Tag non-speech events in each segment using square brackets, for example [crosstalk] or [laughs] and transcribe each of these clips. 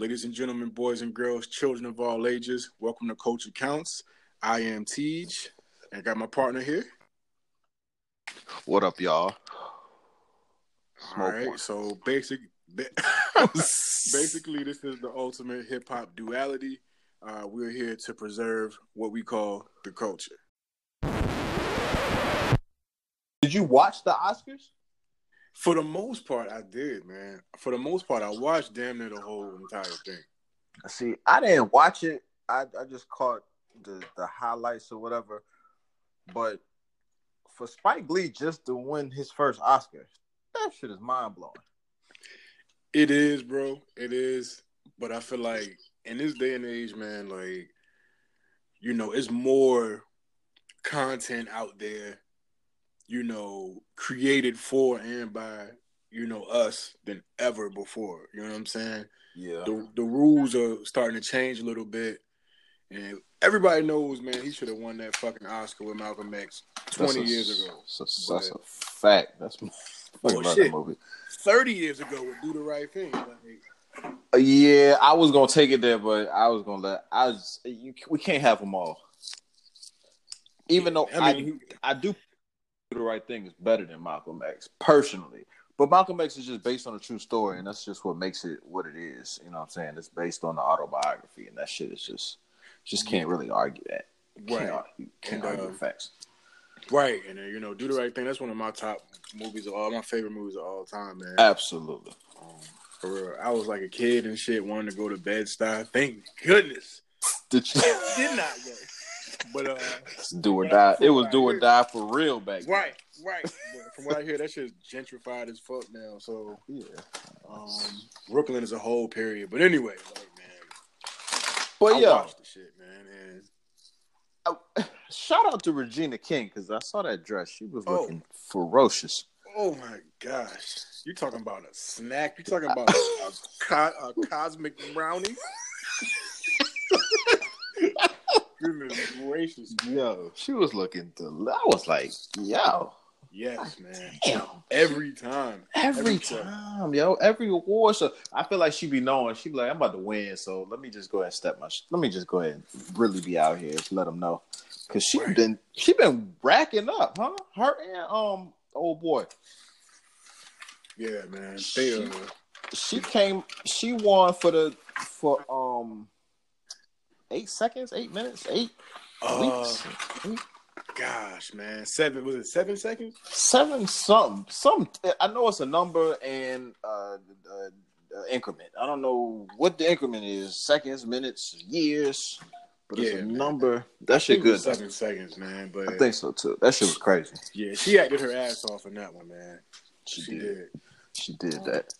Ladies and gentlemen, boys and girls, children of all ages, welcome to Culture Counts. I am Tej, and I got my partner here. What up, y'all? All right, so basic, [laughs] [laughs] basically, this is the ultimate hip hop duality. Uh, we're here to preserve what we call the culture. Did you watch the Oscars? For the most part, I did, man. For the most part, I watched damn near the whole entire thing. See, I didn't watch it. I, I just caught the, the highlights or whatever. But for Spike Lee just to win his first Oscar, that shit is mind blowing. It is, bro. It is. But I feel like in this day and age, man, like, you know, it's more content out there you know, created for and by, you know, us than ever before. You know what I'm saying? Yeah. The the rules are starting to change a little bit. And everybody knows, man, he should have won that fucking Oscar with Malcolm X 20 a, years ago. That's a, that's a fact. That's [laughs] oh, shit. movie. 30 years ago would do the right thing. Like, uh, yeah, I was gonna take it there, but I was gonna let. I was. You, we can't have them all. Even though I, mean, I, I do the right thing is better than Malcolm X, personally. But Malcolm X is just based on a true story, and that's just what makes it what it is. You know what I'm saying? It's based on the autobiography, and that shit is just just can't really argue that. You right. Can't, you can't and, argue uh, facts. Right, and uh, you know, do the right thing. That's one of my top movies of all my favorite movies of all time, man. Absolutely. Um, for real, I was like a kid and shit, wanting to go to Bed-Stuy. Thank goodness. Did you? [laughs] did not go. But uh, [laughs] do or die. It was do or die for real back then. Right, right. From what I hear, that shit's gentrified as fuck now. So yeah, um, Brooklyn is a whole period. But anyway, like man, but I yeah, watched the shit, man. And... Oh, [sighs] shout out to Regina King because I saw that dress. She was oh. looking ferocious. Oh my gosh. You talking about a snack? You talking about a, a, co- a cosmic brownie? [laughs] Goodness gracious. Yo, she was looking del- I was like, yo. Yes, man. Damn. Every time. Every, every time, time, yo. Every award show. I feel like she be knowing. She be like, I'm about to win, so let me just go ahead and step my. Sh- let me just go ahead and really be out here. To let them know, cause she right. been she been racking up, huh? Her and um old boy. Yeah, man. They, uh... she came. She won for the for um eight seconds, eight minutes, eight uh, weeks. Eight. Gosh, man, seven was it seven seconds? Seven some some. I know it's a number and uh, uh, uh, increment. I don't know what the increment is: seconds, minutes, years. But yeah, it's a man. number. That shit good. Seven seconds, man. But I think so too. That shit was crazy. Yeah, she acted her ass off in that one, man. She, she did. did. She did that.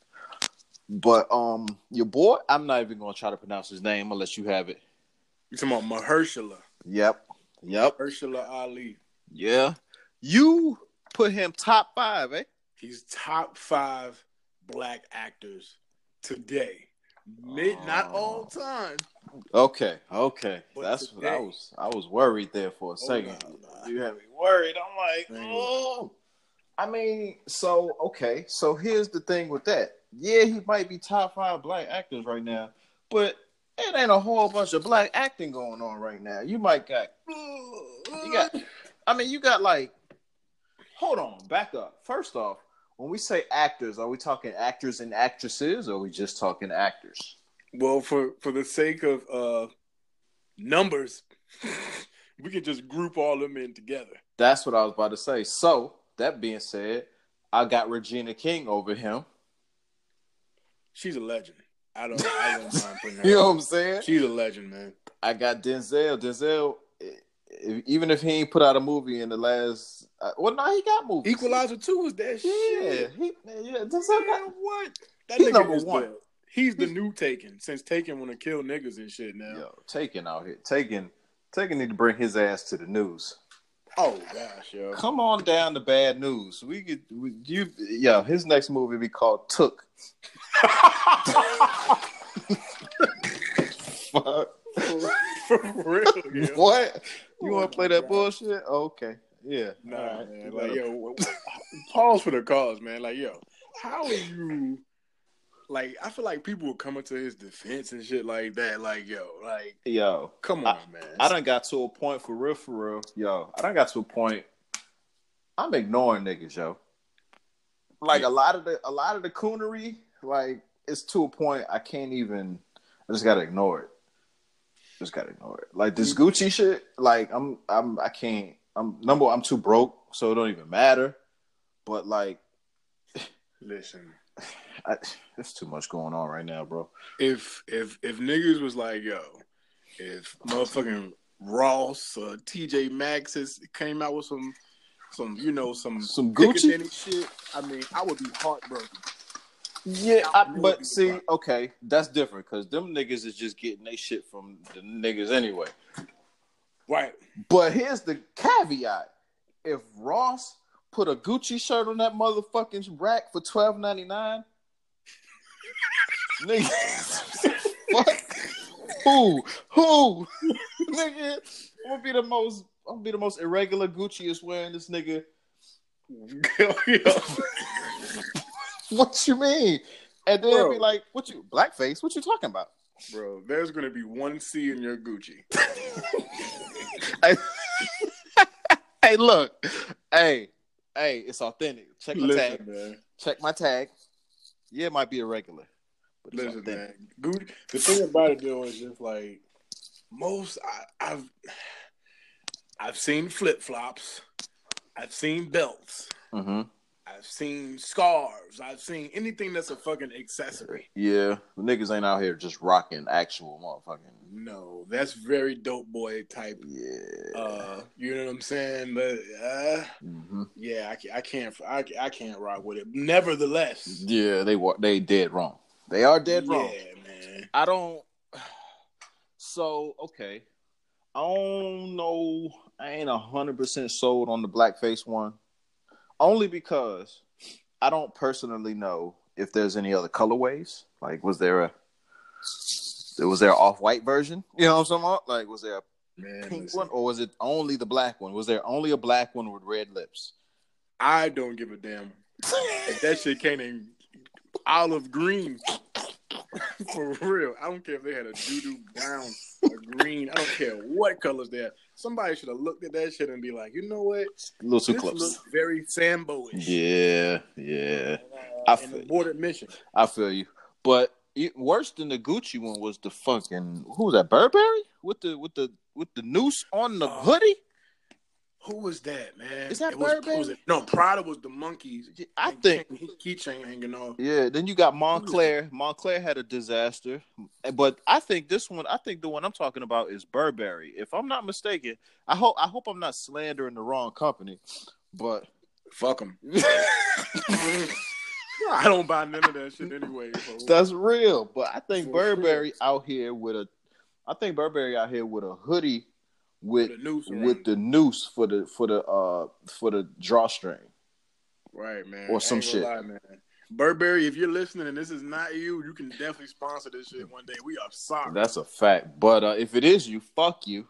But um, your boy, I'm not even gonna try to pronounce his name unless you have it. You talking about Mahershala? Yep. Yep. Mahershala Ali. Yeah. You put him top five, eh? He's top five black actors today. Mid, not all time. Okay, okay. That's today. what I was. I was worried there for a oh, second. Oh. You had me worried. I'm like, oh. I mean, so okay. So here's the thing with that. Yeah, he might be top five black actors right now, but it ain't a whole bunch of black acting going on right now. You might got you got I mean you got like hold on, back up. First off, when we say actors, are we talking actors and actresses or are we just talking actors? Well, for for the sake of uh numbers, [laughs] we can just group all them in together. That's what I was about to say. So, that being said, I got Regina King over him. She's a legend. I don't. I don't mind putting [laughs] her. you know what I'm saying? She's a legend, man. I got Denzel. Denzel, even if he ain't put out a movie in the last, uh, well, no, he got movies. Equalizer two was that yeah, shit. He, yeah, Denzel got what? That he's number one. The, he's the new Taken since Taken want to kill niggas and shit now. Yo, Taken out here, Taken, Taken need to bring his ass to the news. Oh gosh, yo! Come on down to bad news. We could, we, you, yeah. His next movie be called Took. Fuck. [laughs] For real? Yeah. What? You oh want to play that bullshit? Oh, okay. Yeah. Nah, right. man. Like, yo, pause for the cause, man. Like, yo, how are you like I feel like people were coming to his defense and shit like that. Like, yo, like, yo, come on, I, man. I done got to a point for real, for real, yo. I done got to a point. I'm ignoring niggas, yo. Like yeah. a lot of the a lot of the coonery, like it's to a point I can't even. I just gotta ignore it. Just gotta ignore it. Like this mm-hmm. Gucci shit, like I'm, I'm, I can't. I'm number. I'm too broke, so it don't even matter. But like, [laughs] listen, I, there's too much going on right now, bro. If if if niggas was like, yo, if motherfucking Ross or TJ Maxx came out with some some you know some some Gucci shit, I mean, I would be heartbroken. Yeah, I, but see, okay, that's different because them niggas is just getting they shit from the niggas anyway. Right. But here's the caveat: if Ross put a Gucci shirt on that motherfucking rack for twelve ninety nine, nigga, [laughs] fuck, who, who, [laughs] nigga, I'm gonna be the most, I'm gonna be the most irregular Gucci is wearing this nigga. [laughs] [laughs] what you mean? And then Bro. be like, what you blackface? What you talking about? Bro, there's gonna be one C in your Gucci. hey, [laughs] [laughs] hey, look, hey, hey, it's authentic. Check my Listen, tag. Man. Check my tag. Yeah, it might be irregular. But Listen, man. Gucci, the thing about it though is just like most I, have I've seen flip flops, I've seen belts. Mm-hmm. I've seen scarves. I've seen anything that's a fucking accessory. Yeah, the niggas ain't out here just rocking actual motherfucking. No, that's very dope boy type. Yeah. Uh, you know what I'm saying? But uh, mm-hmm. yeah, I, I can't, I, I can't rock with it. Nevertheless, yeah, they they dead wrong. They are dead yeah, wrong. man. I don't. [sighs] So okay, I don't know. I ain't hundred percent sold on the blackface one only because I don't personally know if there's any other colorways. Like, was there a was there off white version? You know what I'm talking about? Like, was there a Man, pink listen. one, or was it only the black one? Was there only a black one with red lips? I don't give a damn. if that shit came in olive green, [laughs] For real. I don't care if they had a doo doo brown or green. I don't care what colors they have. Somebody should have looked at that shit and be like, you know what? A little too this close. Looks very Sambo-ish. Yeah, yeah. Uh, I feel aborted mission. I feel you. But it, worse than the Gucci one was the fucking who was that Burberry with the with the with the noose on the uh, hoodie. Who was that, man? Is that? Was, was no, Prada was the monkeys. I think keychain hanging off. Yeah, then you got Moncler. Moncler had a disaster, but I think this one. I think the one I'm talking about is Burberry. If I'm not mistaken, I hope I hope I'm not slandering the wrong company, but fuck them. [laughs] [laughs] I don't buy none of that shit anyway. So. That's real, but I think For Burberry sure. out here with a, I think Burberry out here with a hoodie with the with the noose for the for the uh for the drawstring. Right, man. Or some shit. Lie, man. Burberry, if you're listening and this is not you, you can definitely sponsor this shit one day. We are sorry. That's a fact. But uh, if it is you, fuck you.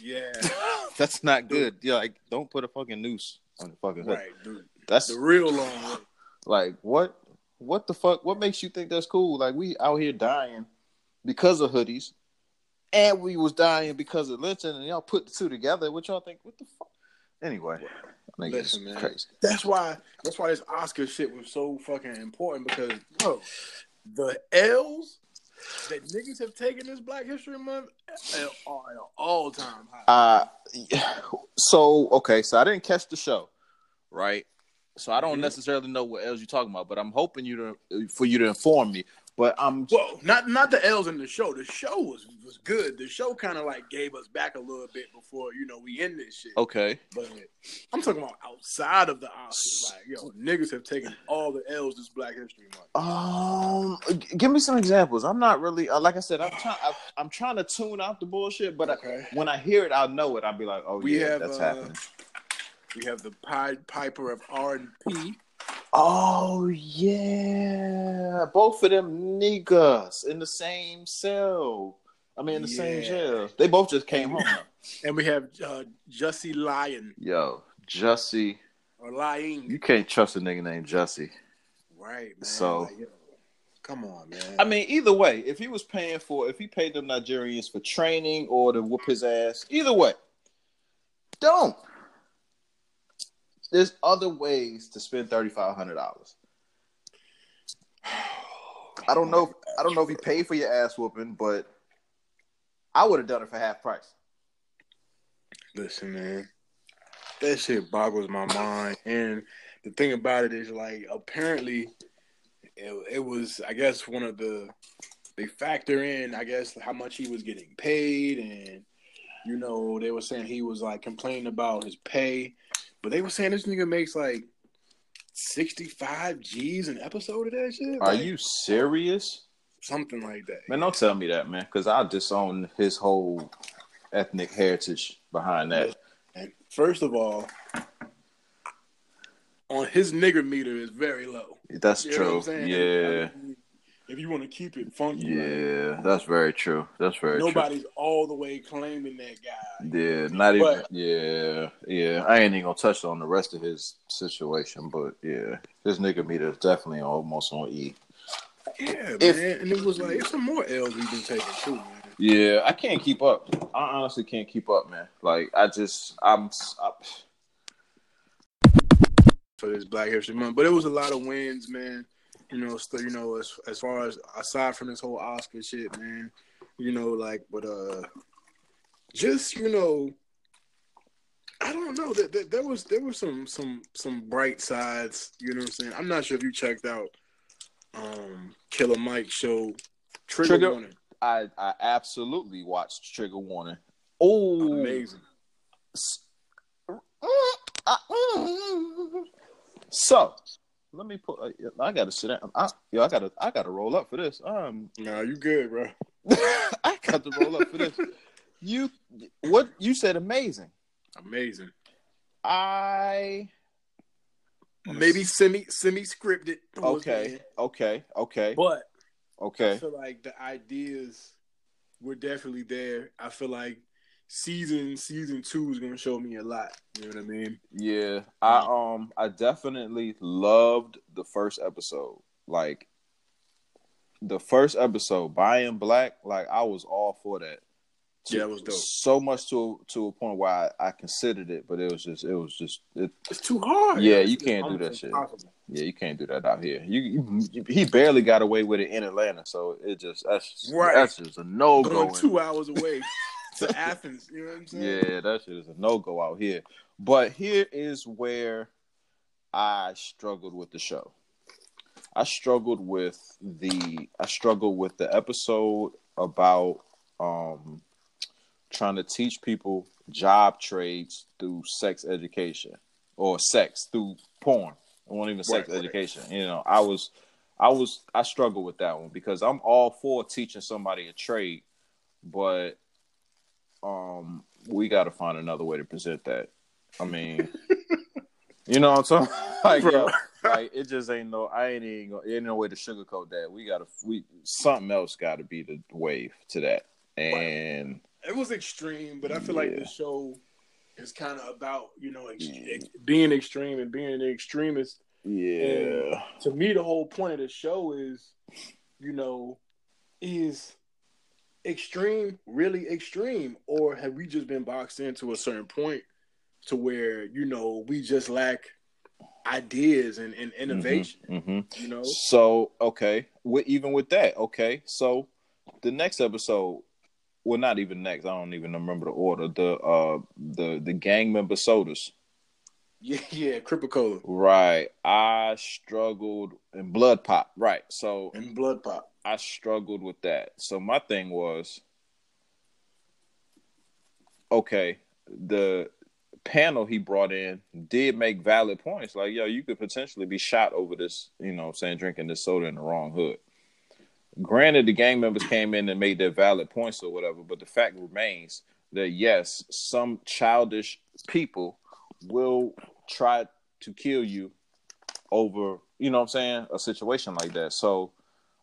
Yeah. [laughs] That's not good. Yeah, like don't put a fucking noose on the fucking hood. Right, dude. That's the real long way. Like what? What the fuck? What makes you think that's cool? Like we out here dying because of hoodies and we was dying because of lynching, and y'all put the two together. What y'all think? What the fuck? Anyway, listen, man. Crazy. That's why. That's why this Oscar shit was so fucking important because, bro, the L's that niggas have taken this Black History Month are at an all time high. Uh, so okay, so I didn't catch the show, right? So I don't mm-hmm. necessarily know what else you're talking about, but I'm hoping you to for you to inform me. But I'm well, not not the L's in the show. The show was was good. The show kind of like gave us back a little bit before you know we end this shit. Okay, but I'm talking about outside of the Oscars. Like yo, niggas have taken all the L's this Black History Month. Um, give me some examples. I'm not really uh, like I said. I'm trying. I'm trying to tune out the bullshit, but okay. I, when I hear it, I'll know it. I'll be like, oh we yeah, have, that's uh, happening. We have the Pied Piper of R and B. Oh yeah, both of them niggas in the same cell. I mean, in the yeah. same jail. They both just came home. [laughs] And we have uh, Jussie Lyon. Yo, Jussie. Or Lying. You can't trust a nigga named Jussie. Right, man. So, Come on, man. I mean, either way, if he was paying for, if he paid them Nigerians for training or to whoop his ass, either way, don't. There's other ways to spend thirty five hundred dollars. [sighs] I don't know. I don't know if he paid for your ass whooping, but I would have done it for half price. Listen, man, that shit boggles my mind. And the thing about it is, like, apparently, it, it was, I guess, one of the they factor in, I guess, how much he was getting paid, and you know, they were saying he was like complaining about his pay, but they were saying this nigga makes like sixty five G's an episode of that shit. Are Like, you serious? something like that? Man, don't tell me that, man, because I'll disown his whole ethnic heritage behind that. And first of all, on his nigger meter is very low. That's You true. Yeah. I mean, if you want to keep it funky, like, Yeah, that's very true. That's very nobody's all the way claiming that guy. Yeah, not even. Yeah, yeah. I ain't even gonna touch on the rest of his situation, but yeah, his nigga meter is definitely almost on E. Yeah, If- man. And it was like it's some more L's we've been taking too, man. Yeah, I can't keep up. I honestly can't keep up, man. Like I just, I'm. I, for this Black History Month. But it was a lot of wins, man. You know, still, you know, as as far as aside from this whole Oscar shit, man. You know, like, but uh, just you know, I don't know that there, there was there was some some some bright sides. You know what I'm saying? I'm not sure if you checked out um Killer Mike show Trigger, Trigger-. I, I absolutely watched Trigger Warning. Oh, Amazing. So, let me put. uh, I gotta sit down. I, yo, I gotta. I gotta roll up for this. Um, Nah, you good, bro. [laughs] I got to roll up for this. You, what you said? Amazing. Amazing. I Maybe semi semi scripted. okay, okay, okay, But okay. I feel like the ideas were definitely there. I feel like season season two is gonna show me a lot. You know what I mean? Yeah, I um, I definitely loved the first episode. Like the first episode, Buying Black. Like I was all for that. To- Yeah, it was dope. So much to to a point where I, I considered it, but it was just it was just it, It's too hard. Yeah, you just can't do that shit. impossible. yeah you can't do that out here. You, you he barely got away with it in Atlanta, so it just that's just, Right. that's just a no go. Going two hours away [laughs] [laughs] to Athens. You know what I'm saying? Yeah, that shit is a no go out here. But here is where I struggled with the show. I struggled with the I struggled with the episode about um trying to teach people job trades through sex education or sex through porn. It wasn't even sex Right, right. education. You know, I was I was I struggled with that one because I'm all for teaching somebody a trade, but um we got to find another way to present that. I mean, [laughs] you know what I'm saying? [laughs] Like, yo, like it just ain't no. I ain't even. Ain't no way to sugarcoat that. We gotta. We something else got to be the wave to that. And It was extreme, but I feel like the show is kind of about you know ex- Yeah. ex- being extreme and being an extremist. yeah, To me, the whole point of the show is, you know, is extreme really extreme, or have we just been boxed into a certain point to where you know we just lack ideas and, and innovation? hmm You know, So okay, with, even with that, okay. So the next episode, well, not even next. I don't even remember the order. The uh, the the gang member sodas. yeah, [laughs] yeah, Cripicola Right. I struggled in blood pop. Right. So in Blood Pop. I struggled with that. So my thing was okay, the panel he brought in did make valid points. Like, yo, you could potentially be shot over this, you know, saying drinking this soda in the wrong hood. Granted, the gang members came in and made their valid points or whatever, but the fact remains that yes, some childish people will try to kill you over, you know what I'm saying, a situation like that. So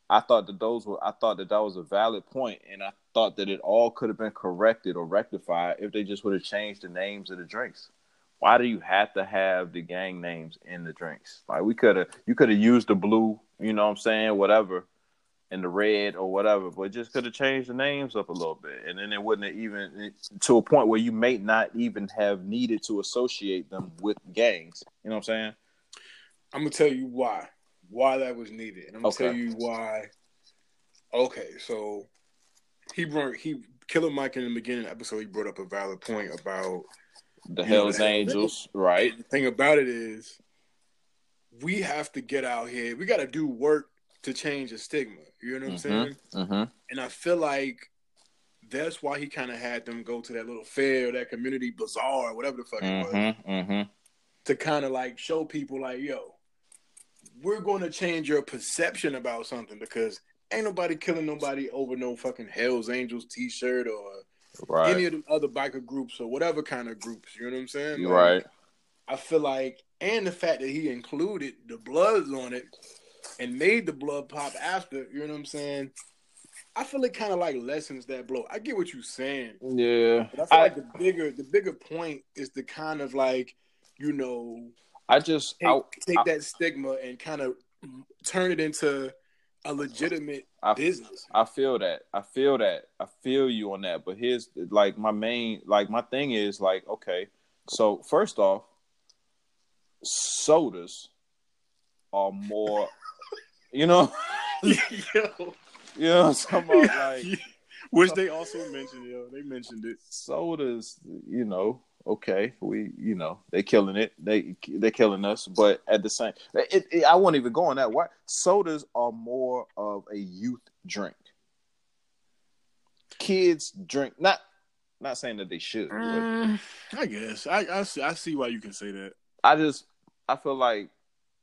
I thought that those were I thought that that was a valid point and I thought that it all could have been corrected or rectified if they just would have changed the names of the drinks. Why do you have to have the gang names in the drinks? Like we could have you could have used the blue, you know what I'm saying, whatever. and the red or whatever, but just could have changed the names up a little bit, and then it wouldn't have even to a point where you may not even have needed to associate them with gangs. You know what I'm saying? I'm gonna tell you why why that was needed, and I'm gonna okay. tell you why. Okay, so he brought he Killer Mike in the beginning the episode he brought up a valid point about the Hell's know, Angels, right? The thing about it is we have to get out here. We got to do work to change the stigma. You know what mm-hmm, I'm saying? Mm-hmm. And I feel like that's why he kind of had them go to that little fair, that community bazaar, whatever the fuck mm-hmm, it was, mm-hmm. to kind of like show people, like, yo, we're going to change your perception about something because ain't nobody killing nobody over no fucking Hell's Angels T-shirt or right. any of the other biker groups or whatever kind of groups. You know what I'm saying? Like, right. I feel like, and the fact that he included the Bloods on it and made the blood pop after. You know what I'm saying? I feel it kind of like lessens that blow. I get what you're saying. Yeah. But I feel I, like the bigger the bigger point is the kind of like, you know, I just take, I, take I, that stigma and kind of turn it into a legitimate I, business. I feel that. I feel that. I feel you on that. But here's like my main like my thing is like, okay, so first off, sodas are more you know [laughs] Yo. You know what I'm talking about? [laughs] Like which they also mentioned, yo. They mentioned it. Sodas, you know, okay, we, you know, they killing it. They they killing us, but at the same, it, it, I won't even go on that. Why sodas are more of a youth drink. Kids drink not not saying that they should. Mm, I guess I, I see, I see why you can say that. I just I feel like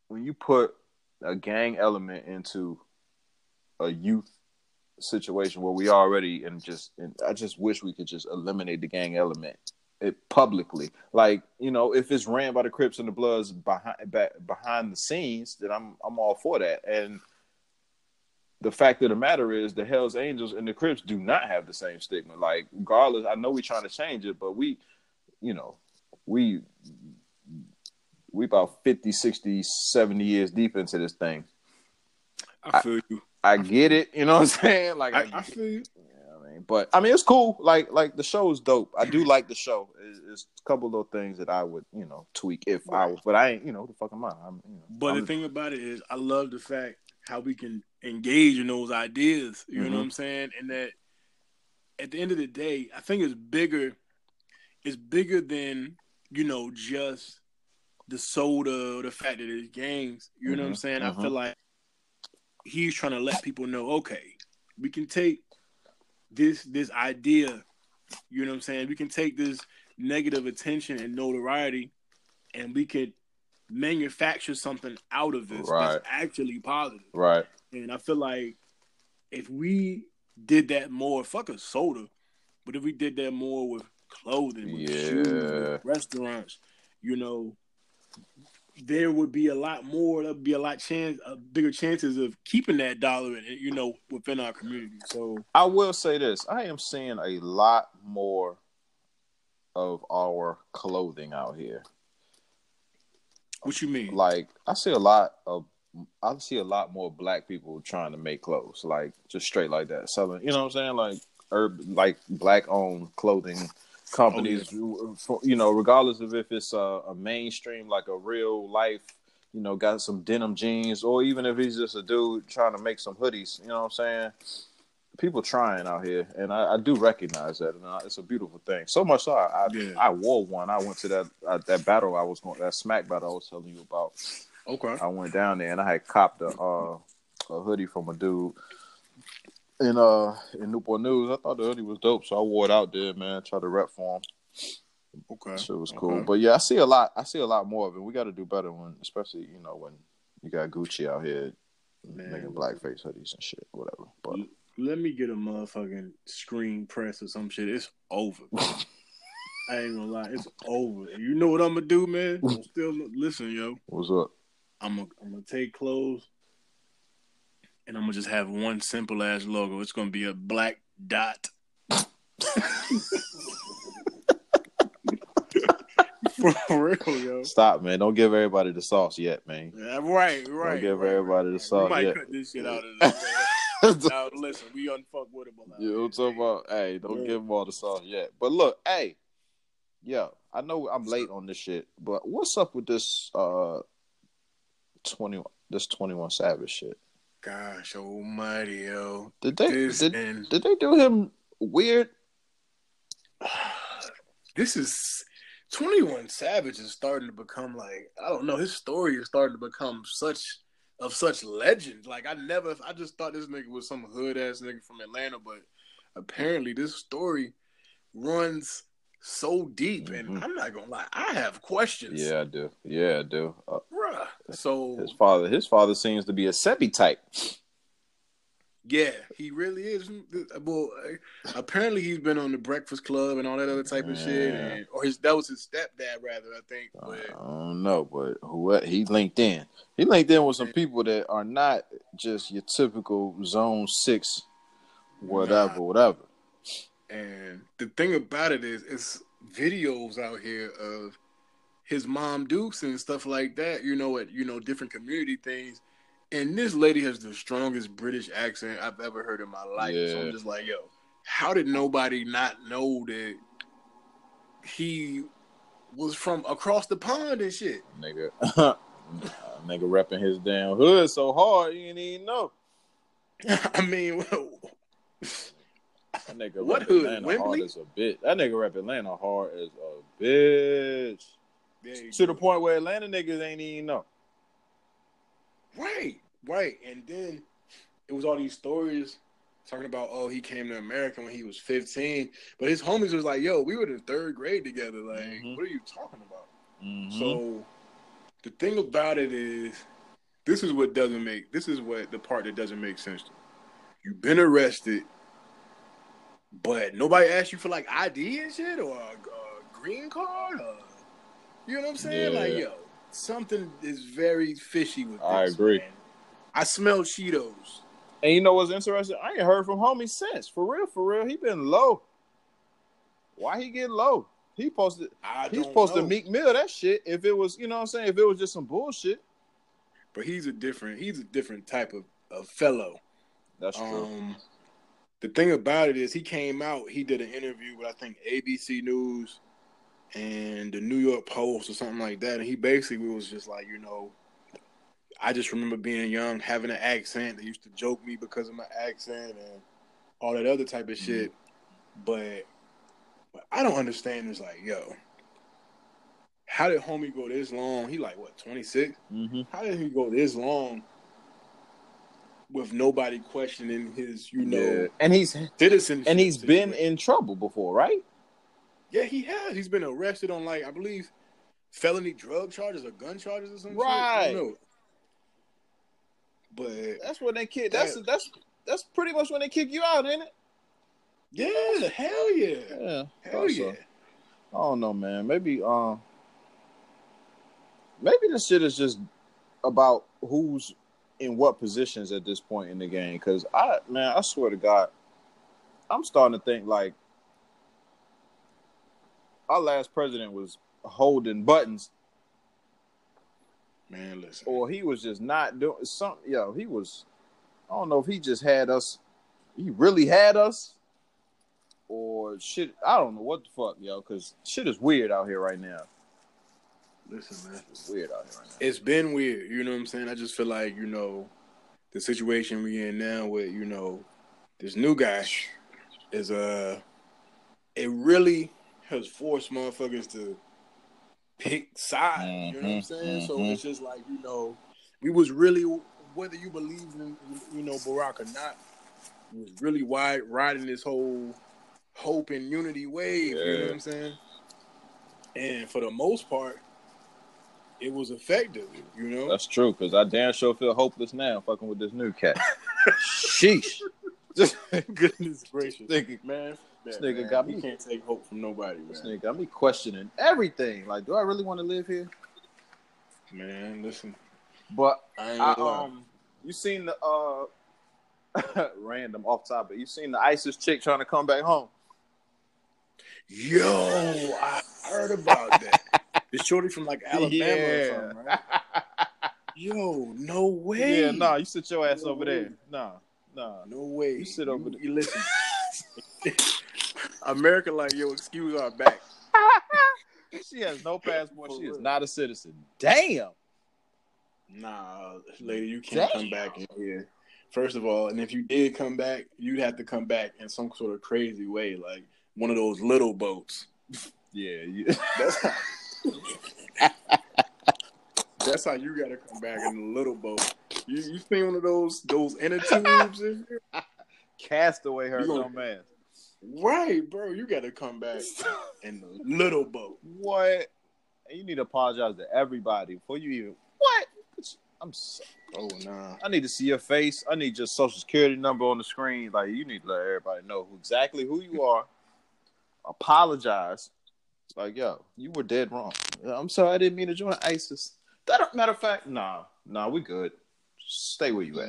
when you put a gang element into a youth situation where we already and just and I just wish we could just eliminate the gang element it publicly. Like you know, if it's ran by the Crips and the Bloods behind back, behind the scenes, then I'm I'm all for that. And the fact of the matter is, the Hell's Angels and the Crips do not have the same stigma. Like regardless, I know we're trying to change it, but we, you know, we we about 50, 60, 70 years deep into this thing. I feel I, you. I get it. You know what I'm saying? Like I, I feel you but I mean, it's cool. Like like the show is dope. I do like the show. It's, it's a couple little things that I would you know tweak if right. I was, but I ain't you know the fuck am I? I'm, you know, but I'm, the thing about it is, I love the fact how we can engage in those ideas. You mm-hmm. know what I'm saying? And that at the end of the day, I think it's bigger. It's bigger than you know just the soda or the fact that it's gangs. You mm-hmm. know what I'm mm-hmm. saying? Mm-hmm. I feel like he's trying to let people know, okay, we can take this this idea, you know what I'm saying? We can take this negative attention and notoriety and we could manufacture something out of this right. that's actually positive. Right. And I feel like if we did that more, fuck a soda, but if we did that more with clothing, with yeah. shoes, with restaurants, you know, there would be a lot more. There'd be a lot chance, a bigger chances of keeping that dollar, in, you know, within our community. So I will say this: I am seeing a lot more of our clothing out here. What you mean? Like I see a lot of, I see a lot more black people trying to make clothes, like just straight like that, selling. You know what I'm saying? Like urban, like black owned clothing companies, oh, yeah. you know, regardless of if it's a, a, mainstream, like a real life, you know, got some denim jeans, or even if he's just a dude trying to make some hoodies, you know what I'm saying? People trying out here, and I, I do recognize that, and it's a beautiful thing. So much so, I I, yeah. I wore one. I went to that uh, that battle I was going, that smack battle I was telling you about. Okay, I went down there and I had copped a uh, a hoodie from a dude in uh in Newport News. I thought the hoodie was dope, so I wore it out there, man. Try to rep for him. Okay, so it was cool. Okay. But yeah, I see a lot. I see a lot more of it. We got to do better when, especially you know when you got Gucci out here man, making blackface hoodies and shit, whatever. But let me get a motherfucking screen press or some shit. It's over. [laughs] I ain't gonna lie, it's over. You know what I'm gonna do, man? I'm [laughs] still listen, yo. What's up? I'm gonna I'm gonna take clothes and I'm gonna just have one simple ass logo. It's gonna be a black dot. [laughs] For real, yo. Stop, man. Don't give everybody the sauce yet, man. Yeah, right, right. Don't give right, everybody right, the sauce we might yet. cut this shit out of this. [laughs] now listen, we unfuckwittable. You know what I'm talking about? Hey, don't yeah. give him all the sauce yet. But look, hey, yo, I know I'm late on this shit, but what's up with this uh twenty this twenty one Savage shit? Gosh almighty, yo. Did they did, and... did they do him weird? [sighs] this is 21 Savage is starting to become like I don't know, his story is starting to become such of such legend. Like I never I just thought this nigga was some hood ass nigga from Atlanta, but apparently this story runs so deep, and mm-hmm. I'm not gonna lie, I have questions. Yeah, I do. Yeah, I do. Uh, Bruh. So his father, his father seems to be a Sebi type. Yeah, he really is. Well, apparently he's been on the Breakfast Club and all that other type of shit, and, or his that was his stepdad rather, I think. But, I don't know, but who he linked in? He linked in with some people that are not just your typical Zone Six, whatever, nah. whatever. And the thing about it is, it's videos out here of his mom Dukes and stuff like that. You know, at you know different community things. And this lady has the strongest British accent I've ever heard in my life. Yeah. So I'm just like, yo, how did nobody not know that he was from across the pond and shit? Nigga, [laughs] nigga repping his damn hood so hard you didn't even know. [laughs] I mean, [laughs] That nigga what rep hood? Atlanta Wembley? hard as a bitch. That nigga rep Atlanta hard as a bitch. To the point where Atlanta niggas ain't even know. Right, right. And then it was all these stories talking about, oh, he came to America when he was 15. But his homies was like, yo, we were in third grade together. Like, mm-hmm. what are you talking about? Mm-hmm. So the thing about it is, this is what doesn't make, this is what the part that doesn't make sense to me. You've been arrested but nobody asked you for like ID and shit or a, a green card or you know what I'm saying? Yeah. Like yo, something is very fishy with this. I agree. Man. I smell Cheetos. And you know what's interesting? I ain't heard from homie since. For real, for real, he been low. Why he get low? He posted. He's supposed know. to Meek Mill that shit. If it was, you know what I'm saying, if it was just some bullshit. But he's a different. He's a different type of, of fellow. That's true. Um, the thing about it is he came out, he did an interview with I think ABC News and the New York Post or something like that. And he basically was just like, you know, I just remember being young, having an accent. They used to joke me because of my accent and all that other type of shit. Mm-hmm. But what I don't understand is like, yo, how did homie go this long? He like what, 26? Mm-hmm. How did he go this long with nobody questioning his, you know, yeah. and he's citizen, and he's been in trouble before, right? Yeah, he has. He's been arrested on like I believe felony drug charges or gun charges or something. Right. But that's when they kick. That's that, that's that's pretty much when they kick you out, ain't it? Yeah, hell yeah, yeah, hell yeah. I don't know, man. Maybe um, maybe this shit is just about who's in what positions at this point in the game? Because I, man, I swear to God, I'm starting to think like our last president was holding buttons. Man, listen. Or he was just not doing something. Yo, he was. I don't know if he just had us. He really had us, or shit. I don't know what the fuck, yo. Because shit is weird out here right now. Listen, man, it's weird out here right now. It's been weird. You know what I'm saying? I just feel like you know the situation we're in now with you know this new guy is uh it really has forced motherfuckers to pick sides. Mm-hmm, you know what I'm mm-hmm, saying? Mm-hmm. So it's just like you know we was really whether you believe in you know Barack or not, was really wide riding this whole hope and unity wave. Yeah. You know what I'm saying? And for the most part, it was effective. You know, that's true because I damn sure feel hopeless now fucking with this new cat. [laughs] Sheesh. Just [laughs] goodness gracious, nigga, man. This nigga man, got me. can't take hope from nobody. Man. This nigga got me questioning everything. Like, do I really want to live here? Man, listen. But I, I um, you seen the uh, [laughs] random off topic. You seen the ISIS chick trying to come back home? Yo, I heard about that. [laughs] The shorty from like Alabama yeah. or something, right? Yo, no way. Yeah, nah, you sit your ass no over way. there. Nah, Nah, no way. You sit over. You, you listen. [laughs] America, like yo, excuse our back. [laughs] she has no passport. she is not a citizen. Damn. Nah, lady, you can't Damn. come back in here. First of all, and if you did come back, you'd have to come back in some sort of crazy way, like one of those little boats. Yeah, you... [laughs] that's how. that's how you got to come back in a little boat. You you seen one of those those inner tubes in here? [laughs] Castaway her gonna... man. Right, bro. You got to come back [laughs] in the little boat. What? You need to apologize to everybody before you even. What? I'm. So... Oh nah. I need to see your face. I need your social security number on the screen. Like you need to let everybody know who, exactly who you are. Apologize. Like yo, you were dead wrong. I'm sorry. I didn't mean to join ISIS. That matter of fact, nah, nah, we good. Stay where you at.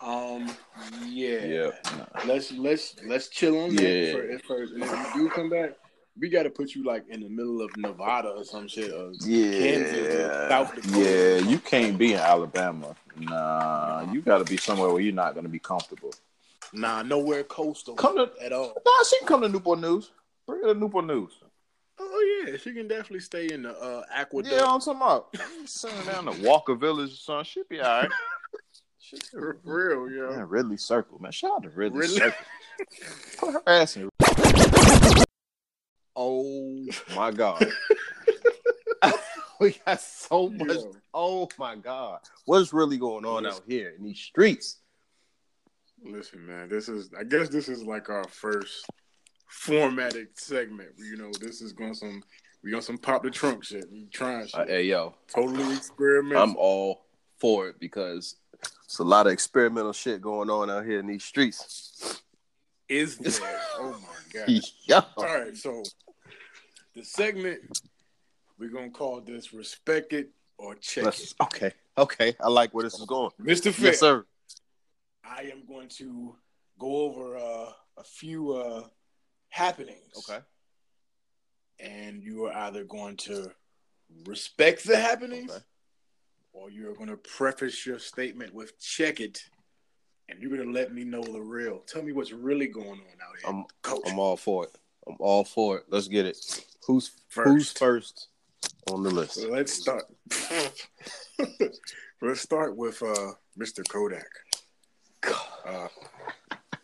Um. Yeah. Yeah. Nah. Let's let's let's chill on that yeah. for, first. And if you do come back, we got to put you like in the middle of Nevada or some shit. Or yeah. Kansas or South Dakota. Yeah. You can't be in Alabama. Nah. You got to be somewhere where you're not going to be comfortable. Nah. Nowhere coastal. Come to at all. Nah. She can come to Newport News. Bring her to Newport News. Oh yeah, she can definitely stay in the uh, aqueduct. Yeah, I'm talking about [laughs] sending down to Walker Village or something. She'll be all right. For real, yo. Man, Ridley Circle, man. Shout out to Ridley, Ridley. Circle. [laughs] Put her ass in. Oh my god. [laughs] we got so much. Yo. Oh my god. What's really going on Listen. out here in these streets? Listen, man, this is I guess this is like our first formatted segment. You know, this is going some we on some pop the trunk shit. We trying shit. Uh, hey yo, totally experimental. I'm all for it because it's a lot of experimental shit going on out here in these streets. Is [laughs] there? oh my god! All right, so the segment we're gonna call this "Respect It or Check Let's, It." Okay, okay, I like where this is going, Mister Yes, sir. I am going to go over uh, a few uh, happenings. Okay. And you are either going to respect the happenings okay. Or you're going to preface your statement with check it and you're going to let me know the real. Tell me what's really going on out here. I'm, Coach. I'm all for it. I'm all for it. Let's get it. Who's first? Who's first on the list? Let's start. [laughs] let's start with uh, Mr. Kodak. Uh,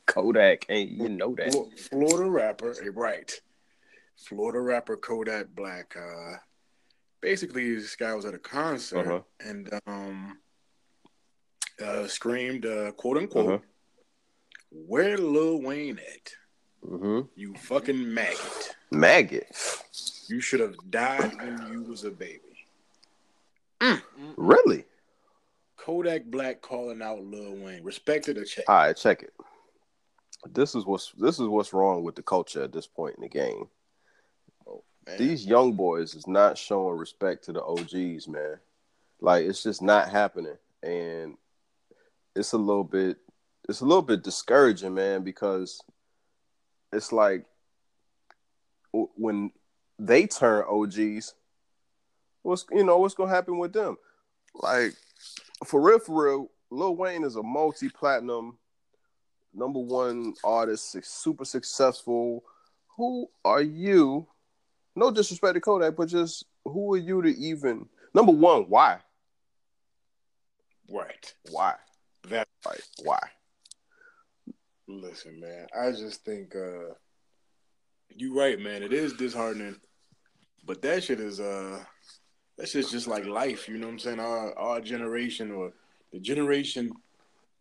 Kodak, and you know that. Florida rapper, eh, right? Florida rapper Kodak Black. Uh, basically, this guy was at a concert uh-huh. and um, uh, screamed, uh, "quote unquote." Uh-huh. Where Lil Wayne at? Mm-hmm. You fucking maggot. Maggot. You should have died when you was a baby. Mm. Really? Kodak Black calling out Lil Wayne. Respect it or check. All right, check it this is what's this is what's wrong with the culture at this point in the game. Oh, These young boys is not showing respect to the OGs, man. Like it's just not happening, and it's a little bit it's a little bit discouraging, man, because it's like when they turn OGs, what's you know what's gonna happen with them? Like for real, for real, Lil Wayne is a multi-platinum number one artist, super successful. Who are you? No disrespect to Kodak, but just who are you to even number one? Why? Right. Why? That right. Why? Listen, man. I just think uh you're right, man. It is disheartening, but that shit is uh that shit's just like life. You know what I'm saying? Our our generation or the generation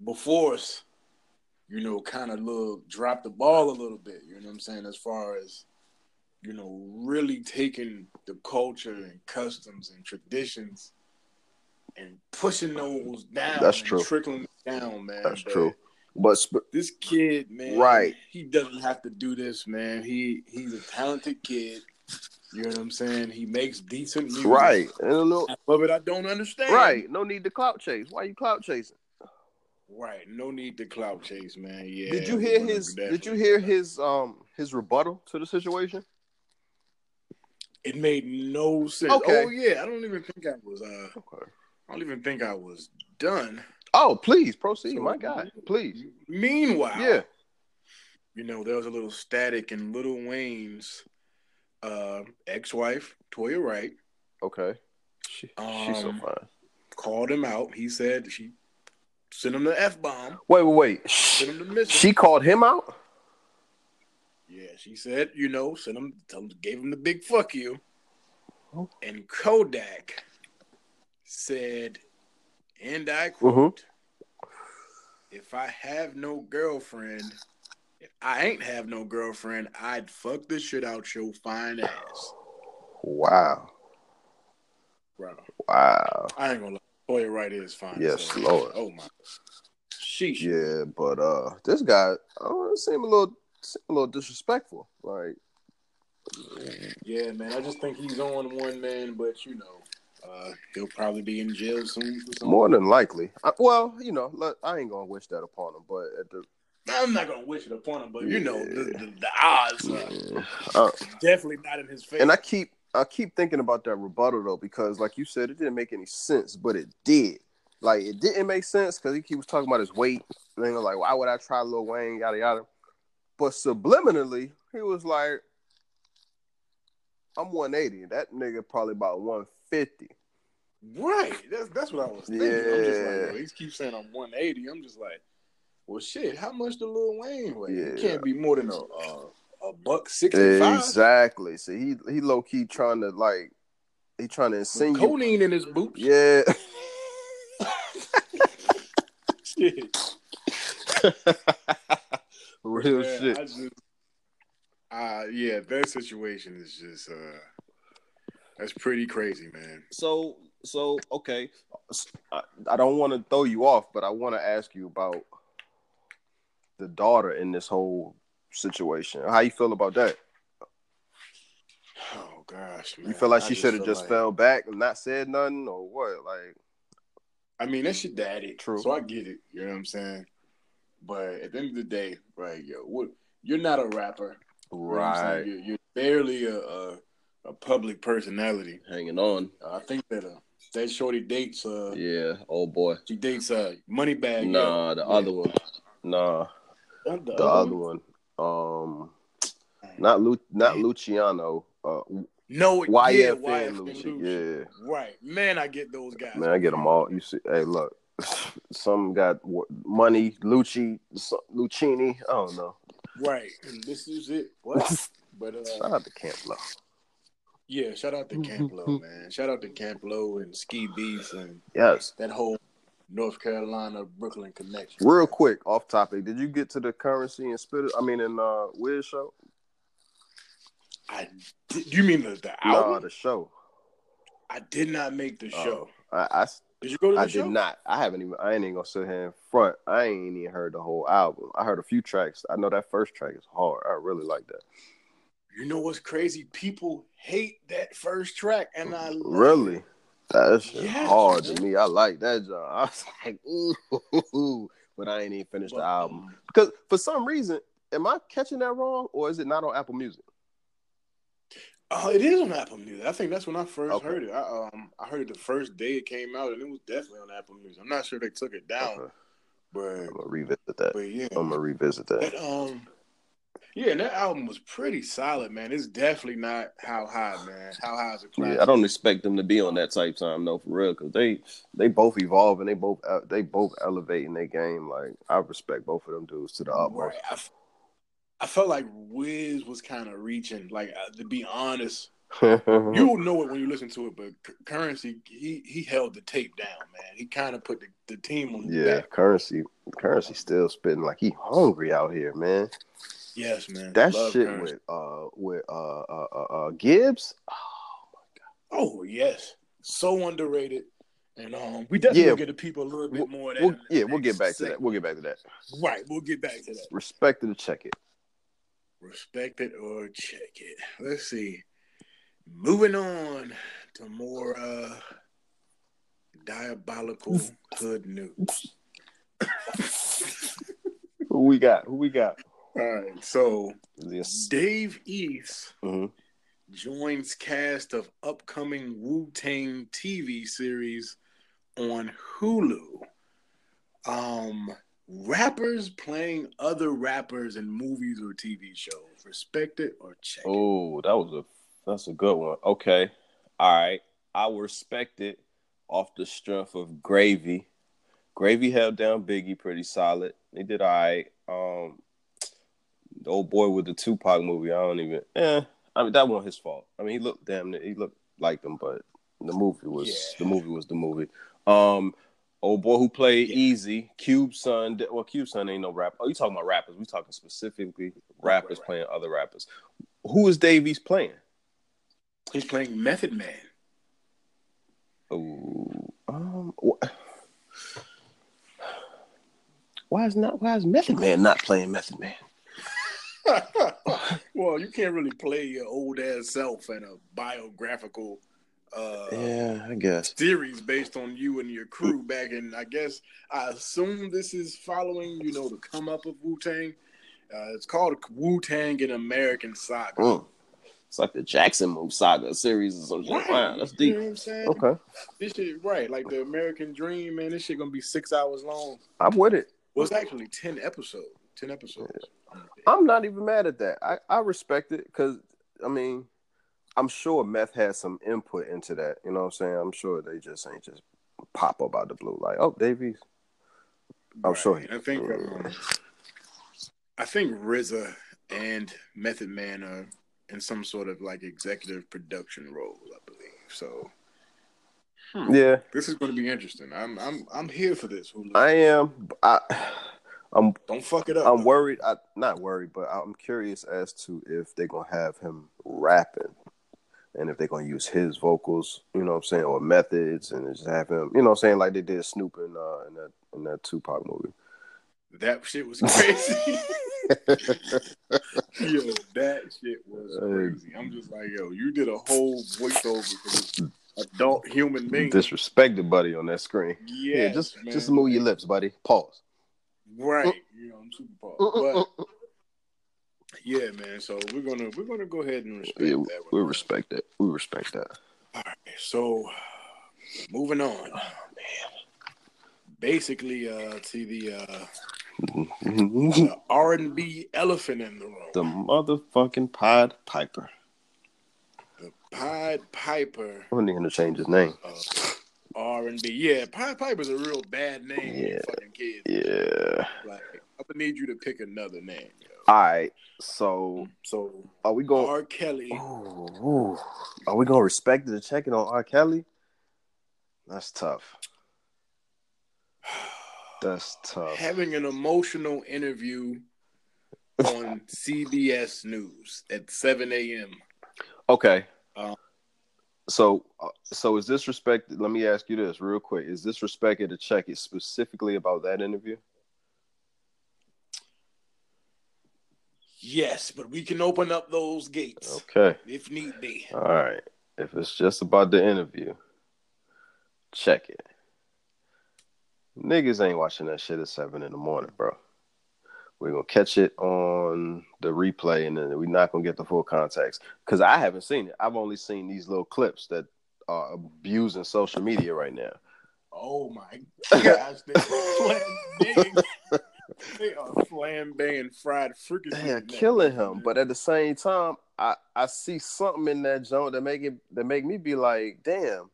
before us you know, kind of look drop the ball a little bit. You know what I'm saying? As far as you know, really taking the culture and customs and traditions and pushing those down. That's true. Trickling down, man. That's but true. But sp- this kid, man, right? He doesn't have to do this, man. He he's a talented kid. You know what I'm saying? He makes decent music. Right. And a little, but it I don't understand. Right. No need to clout chase. Why are you clout chasing? Right. No need to clout chase, man. Yeah. Did you hear his did you hear his um his rebuttal to the situation? It made no sense. Okay. Oh yeah, I don't even think I was uh okay. I don't even think I was done. Oh, please proceed, so, my guy. Please. Meanwhile, yeah, you know there was a little static in Lil Wayne's uh, ex-wife, Toya Wright. Okay, she, um, she's so um, fine. Called him out. He said she sent him the f bomb. Wait, wait, wait. She called him out. Yeah, she said, you know, sent him, him gave him the big fuck you. Oh. And Kodak said, and I quote, mm-hmm. if I have no girlfriend, if I ain't have no girlfriend, I'd fuck the shit out your fine ass. Wow. Bro. Wow. I ain't gonna lie. Toya Wright is fine. Yes, so, Lord. Oh my. Sheesh. Yeah, but uh, this guy, I don't seem a little, a little disrespectful. Like, yeah, man. I just think he's on one man, but you know, uh, he'll probably be in jail soon. More than likely. I, well, you know, look, I ain't gonna wish that upon him, but at the I'm not gonna wish it upon him, but you know the, the, the odds uh, definitely not in his favor. And I keep I keep thinking about that rebuttal though, because like you said, it didn't make any sense, but it did. Like it didn't make sense because he, he was talking about his weight. And they were like, why would I try Lil Wayne? Yada yada. But subliminally, he was like, I'm 180. That nigga probably about 150. Right. That's that's what I was thinking. Yeah. I'm just like, yo, he keeps saying I'm 180. I'm just like, well, shit. How much the Lil Wayne weigh? Yeah. He can't be more than a uh, a buck sixty five. Exactly. So he he low key trying to like he trying to insinuate codeine in his boots. Yeah. [laughs] [laughs] shit. [laughs] Real yeah, shit. Just, uh, yeah, that situation is just uh that's pretty crazy, man. So so okay, I, I don't want to throw you off, but I want to ask you about the daughter in this whole situation. How you feel about that? Oh gosh, man. You feel like she should have just like... fell back and not said nothing, or what? Like, I mean, that's your daddy, true. So I get it. You know what I'm saying? But at the end of the day, right, yo, what, you're not a rapper, right? You are you're, barely a, a, a public personality. Hanging on. Uh, I think that uh, that shorty dates. Uh, yeah, oh boy, she dates uh, Moneybagg. Nah, the yeah. other one. Nah, the, the other one. Um, not Lu- not Luciano. Uh, no, YFN, yeah, YFN Lucci. Yeah, right. Man, I get those guys. Man, I get them all. You see, hey, look, [sighs] some got money, Lucci, Lucchini. I don't know. Right, and this is it. [laughs] What? but uh, shout out to Camp Lo. Yeah, shout out to Camp Lo, [laughs] man. Shout out to Camp Lo and Ski Beatz and yes, that whole North Carolina Brooklyn connection. Real quick, off topic. Did you get to the Curren$y and Spitta? I mean, in uh, Wiz show. I did, you mean the, the album? No, the show. I did not make the uh, show. I, I, did you go to the I show? did not. I haven't even. I ain't even gonna sit here in front. I ain't even heard the whole album. I heard a few tracks. I know that first track is hard. I really like that. You know what's crazy? People hate that first track, and I really. It. That's yes, hard to me. I like that job. I was [laughs] like, ooh, but I ain't even finished the album because for some reason, am I catching that wrong, or is it not on Apple Music? Oh, it is on Apple Music. I think that's when I first okay. heard it. I um I heard it the first day it came out, and it was definitely on Apple Music. I'm not sure they took it down, okay. but I'm gonna revisit that. But yeah, I'm gonna revisit that. But, um, yeah, and that album was pretty solid, man. It's definitely not how high, man. How high is it? Yeah, I don't expect them to be on that type time though, for real, because they they both evolve and they both uh, they both elevating their game. Like I respect both of them dudes to the utmost. Right. I, felt like Wiz was kind of reaching. Like uh, to be honest, [laughs] you'll know it when you listen to it. But Curren$y, he he held the tape down, man. He kind of put the, the team on. Yeah, back. Curren$y, Curren$y still spitting like he hungry out here, man. Yes, man. That Love shit with uh with uh, uh uh, uh Gibbs. Oh my god. Oh yes, so underrated. And um, we definitely yeah. get the people a little bit more. We'll, yeah, we'll get back segment. to that. We'll get back to that. Right, we'll get back to that. Respect to or check it. Respect it or check it. Let's see. Moving on to more uh diabolical hood news. Who we got? Who we got? All right, so yes. Dave East mm-hmm. joins cast of upcoming Wu Tang TV series on Hulu. Um, rappers playing other rappers in movies or TV shows. Respect it or check oh, that was a that's a good one. Okay, all right, I respect it off the strength of Gravy. Gravy held down Biggie pretty solid. They did all right. Um, the old boy with the Tupac movie, I don't even. Eh, I mean that wasn't his fault. I mean he looked damn, he looked like them, but the movie was yeah. the movie was the movie. Um, old boy who played yeah. Eazy, Cube Son. Well, Cube Son ain't no rapper. Oh, you talking about rappers? We talking specifically rappers right, playing other rappers. Who is Dave East playing? He's playing Method Man. Oh, um, wh- why is not why is Method Man not playing Method Man? [laughs] well, you can't really play your old ass self in a biographical uh yeah, I guess series based on you and your crew back in I guess I assume this is following, you know, the come up of Wu Tang. Uh, it's called Wu Tang in American Saga. Mm. It's like the Jackson Move Saga series or something. Right. Wow, that's deep. You know what I'm saying? Okay. This shit right, like the American Dream, man. This shit gonna be six hours long. I'm with it. Well, it's actually ten episodes. Ten episodes. Yeah. I'm not even mad at that. I, I respect it because I mean, I'm sure Meth has some input into that. You know what I'm saying? I'm sure they just ain't just pop up out the blue like, oh, Dave East. I'm right. sure. He, I think. Um, I think RZA and Method Man are in some sort of like executive production role, I believe. So. Hmm. Yeah, this is going to be interesting. I'm I'm I'm here for this. Hulu. I am. I I'm don't fuck it up. I'm though. worried. I not worried, but I'm curious as to if they're gonna have him rapping, and if they're gonna use his vocals. You know what I'm saying, or methods, and just have him. You know what I'm saying, like they did Snoop in uh, in that in that Tupac movie. That shit was crazy. [laughs] [laughs] yo, that shit was crazy. I'm just like, yo, you did a whole voiceover for this adult human being. Disrespected, buddy, on that screen. Yes, yeah, just man. just move your lips, buddy. Pause. Right. Mm. You know, I'm super pause. Mm, mm, but yeah, man. So we're gonna we're gonna go ahead and respect yeah, that. We respect that. We respect that. All right. So moving on. Oh, man. Basically, uh, to the uh, the R and B elephant in the room. The motherfucking Pied Piper. The Pied Piper. I need him to change his name. Uh, R and B. Yeah, Pied Piper's a real bad name. Yeah. Fucking kids. Yeah. Like, I would need you to pick another name. Yo. All right. So, so are we going R. Kelly? Ooh, ooh. Are we gonna respect the checking on R. Kelly? That's tough. That's tough. Having an emotional interview on CBS News at 7 a.m. Okay. Um, so, uh, so is this respect? Let me ask you this real quick: Is this respected to check it specifically about that interview? Yes, but we can open up those gates. Okay. If need be. All right. If it's just about the interview, check it. Niggas ain't watching that shit at seven in the morning, bro. We're gonna catch it on the replay, and then we're not gonna get the full context because I haven't seen it. I've only seen these little clips that are abusing social media right now. Oh my [laughs] gosh, [laughs] [laughs] they, are flambéing fried fricassee. They are killing him, but at the same time, I I see something in that joint that make it that make me be like, damn,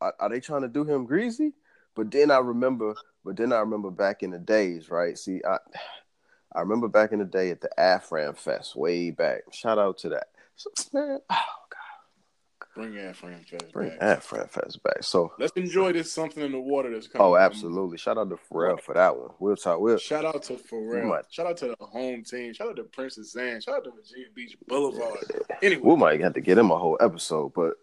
are, are they trying to do him greasy? But then I remember, but then I remember back in the days, right? See, I I remember back in the day at the Afram Fest, way back. Shout out to that man. [sighs] Bring Afram Fest bring back. Afram Fest back. So let's enjoy this something in the water that's coming. Oh, absolutely! Shout out to Pharrell for that one. We'll talk. We'll shout out to Pharrell. Might, shout out to the home team. Shout out to Princess Anne. Shout out to Virginia Beach Boulevard. Yeah. Anyway, we might have to get him a whole episode, but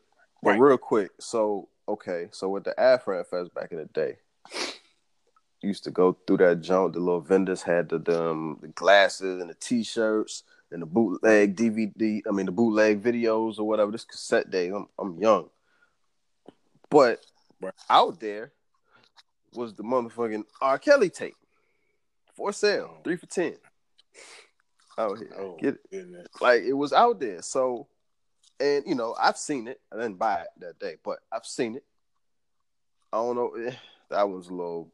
but right. real quick. So okay, so with the Afram Fest back in the day, used to go through that junk. The little vendors had the the, um, the glasses and the t-shirts and the bootleg DVD. I mean the bootleg videos or whatever. This cassette day. I'm I'm young, but out there was the motherfucking R. Kelly tape for sale, oh. three for ten. Out here, oh, get it? Goodness. Like it was out there. So and you know, I've seen it. I didn't buy it that day, but I've seen it. I don't know. Eh, That one's a little.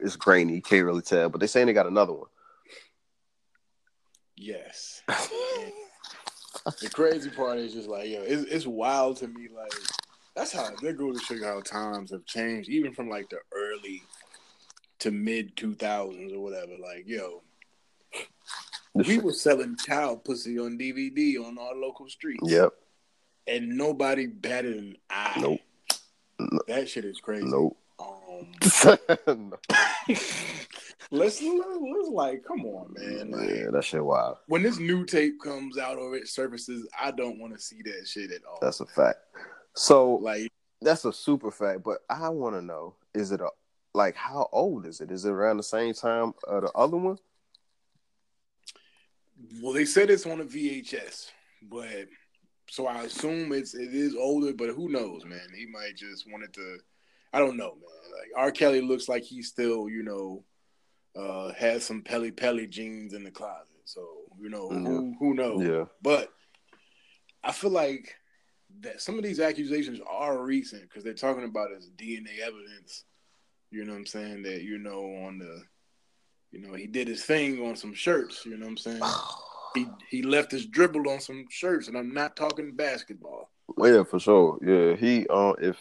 It's grainy. You can't really tell, but they saying they got another one. Yes. [laughs] the crazy part is just like yo, it's, it's wild to me. Like that's how that goes to show you how times have changed, even from like the early to mid two thousands or whatever. Like yo, we were selling child pussy on DVD on our local streets. Yep. And nobody batted an eye. Nope. That shit is crazy. Nope. Um, [laughs] let's, [laughs] let's let's like, come on, man. Like, yeah, that shit wild. When this new tape comes out or it surfaces, I don't want to see that shit at all. That's a fact. So like, that's a super fact. But I want to know: is it a like how old is it? Is it around the same time of the other one? Well, they said it's on a VHS, but so I assume it's it is older, but who knows, man? He might just wanted to. I don't know, man. Like R. Kelly looks like he's still, you know, uh, has some Pelle Pelle jeans in the closet. So you know, mm-hmm. who who knows? Yeah. But I feel like that some of these accusations are recent because they're talking about as DNA evidence. You know what I'm saying? That you know on the, you know, he did his thing on some shirts. You know what I'm saying? [sighs] he he left his dribble on some shirts, and I'm not talking basketball. Yeah, for sure. Yeah, he uh, if,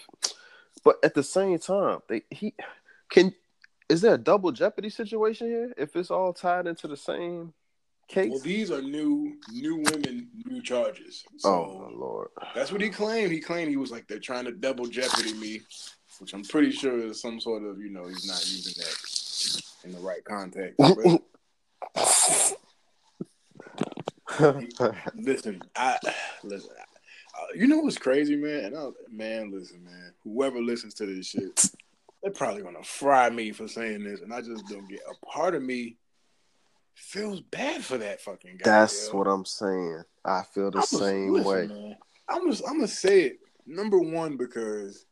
but at the same time, they he can. Is there a double jeopardy situation here? If it's all tied into the same case? Well, these are new new women, new charges. So oh my lord! That's what he claimed. He claimed he was like they're trying to double jeopardy me, which I'm pretty sure is some sort of you know he's not using that in the right context. [laughs] listen, I listen. Uh, you know what's crazy, man? And I, man, listen, man. Whoever listens to this shit, they're probably gonna fry me for saying this, and I just don't get. A part of me feels bad for that fucking guy. That's yo. what I'm saying. I feel the I'm same listen, way. Man, I'm just, I'm gonna say it. Number one, because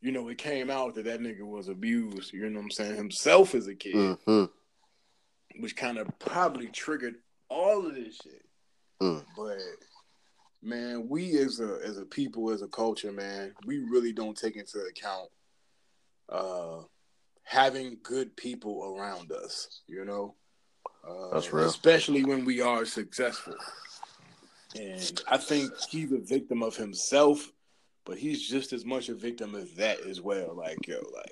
you know it came out that that nigga was abused. You know what I'm saying? Himself as a kid, mm-hmm. which kind of probably triggered all of this shit. Mm. But man, we as a as a people, as a culture, man, we really don't take into account uh having good people around us, you know? Uh, That's real. Especially when we are successful. And I think he's a victim of himself, but he's just as much a victim of that as well. Like, yo, like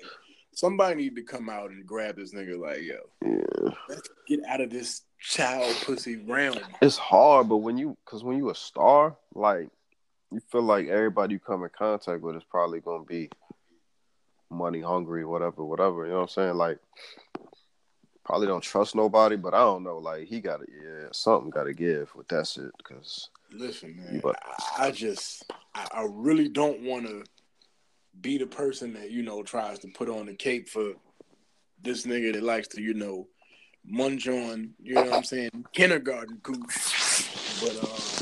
somebody need to come out and grab this nigga, like, yo, yeah. let's get out of this child pussy realm. It's hard, but when you, cause when you a star, like you feel like everybody you come in contact with is probably gonna be money hungry, whatever, whatever. You know what I'm saying? Like, probably don't trust nobody, but I don't know. Like, he got to, yeah, something got to give with that shit. Cause listen, man, but, I just, I, I really don't want to be the person that you know tries to put on the cape for this nigga that likes to, you know, munch on, you know what I'm saying, kindergarten cooch. But um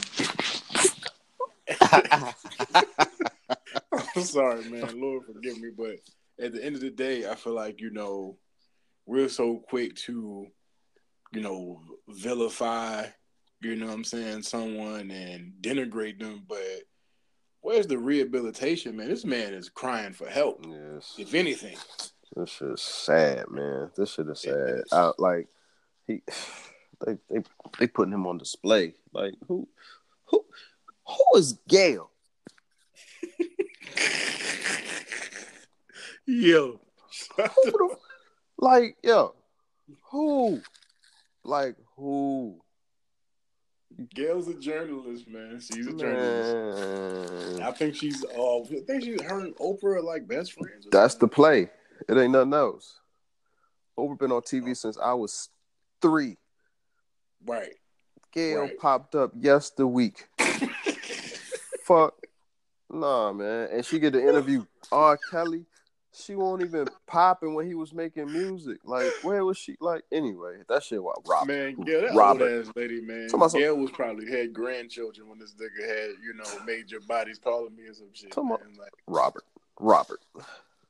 [laughs] [laughs] I'm sorry, man. Lord forgive me, but at the end of the day, I feel like, you know, we're so quick to, you know, vilify, you know what I'm saying, someone and denigrate them, but where's the rehabilitation, man? This man is crying for help. Yes. If anything. This shit is sad, man. This shit is sad. I, like he, [sighs] they they they putting him on display. Like who, who, who is Gayle? [laughs] yo, the, like yo, who, like who? Gayle's a journalist, man. She's a journalist. Man. I think she's. Oh, I think she's her and Oprah are like best friends. That's the play. It ain't nothing else. Oprah been on TV oh. since I was three. Right. Gayle right. popped up yesterday week. [laughs] Fuck. Nah, man. And she get to interview R. Kelly. She won't even popping when he was making music. Like, where was she? Like, anyway, that shit was Robert. Man, yeah, that Robert. old ass lady, man. Gayle was probably had grandchildren when this nigga had, you know, major bodies calling me or some shit. Man. Like, Robert. Robert.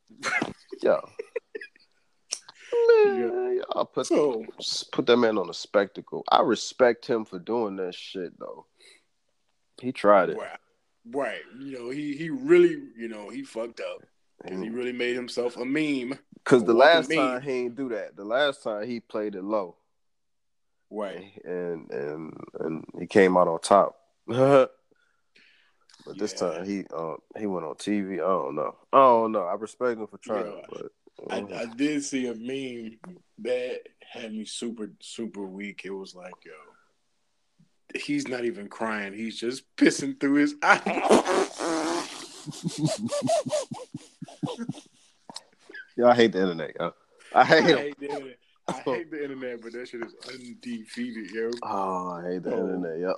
[laughs] Yo. Man, yeah. y'all put so, put that man on a spectacle. I respect him for doing that shit though. He tried it. Right. Right. You know, he he really, you know, he fucked up. And he really made himself a meme. Because the last time he didn't do that. The last time he played it low. Right. And and and he came out on top. [laughs] but yeah. this time he uh, he went on TV. I don't know. I don't know. I respect him for trying, yeah. but I, I, did see a meme that had me super super weak. It was like, yo, he's not even crying. He's just pissing through his eyes. [laughs] [laughs] [laughs] yo, I hate the internet, yo. I hate, I hate the internet. I [laughs] hate the internet, but that shit is undefeated, yo. Oh, I hate the oh. internet, yo.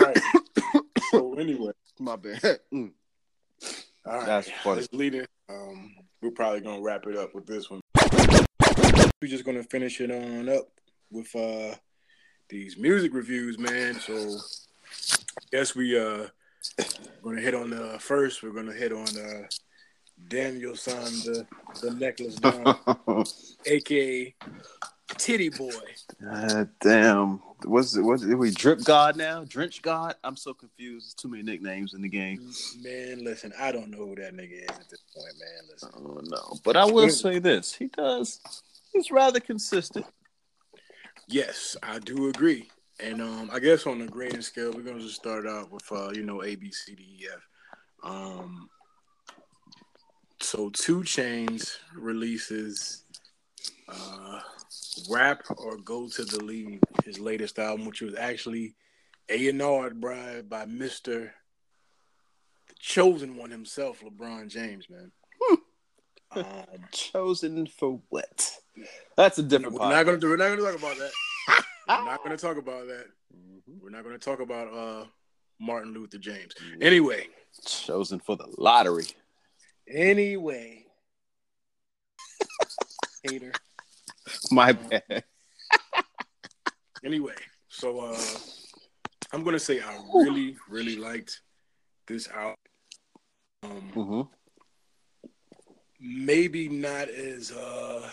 right. [coughs] So anyway, my bad. [laughs] Mm. All right, that's funny. Let's lead it. Um, we're probably gonna wrap it up with this one. We're just gonna finish it on up with uh these music reviews, man. So I guess we uh gonna hit on the first. We're gonna hit on uh Daniel-san, the the necklace [laughs] down, aka Tity Boi. Uh, damn. What's it? What's it? We drip god now? Drench god? I'm so confused. There's too many nicknames in the game. Man, listen, I don't know who that nigga is at this point, man. Listen. Oh no, but I will say this: he does. He's rather consistent. Yes, I do agree. And um, I guess on the grading scale, we're gonna just start out with uh, you know, A B C D E F. Um, so 2 Chainz releases uh, Rap or Go to the League, his latest album, which was actually A and R by, by Mr. The chosen one himself, LeBron James, man. um, [laughs] chosen for what? That's a different. We're not gonna do. We're not gonna talk about that. we're not [laughs] gonna talk about that. Mm-hmm. We're not gonna talk about uh, Martin Luther James. Anyway, chosen for the lottery. Anyway, hater. My bad. anyway, so uh, I'm gonna say I really, really liked this album. Um, mm-hmm. Maybe not as uh,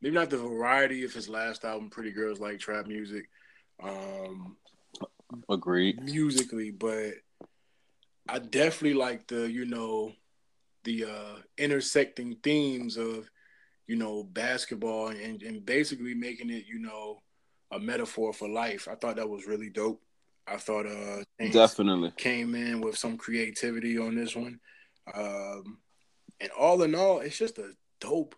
maybe not the variety of his last album, Pretty Girls Like Trap Music. Um, Agreed. Musically, but I definitely like the you know the uh, intersecting themes of you know basketball and, and basically making it you know a metaphor for life. I thought that was really dope. I thought uh definitely came in with some creativity on this one. Um, and all in all, it's just a dope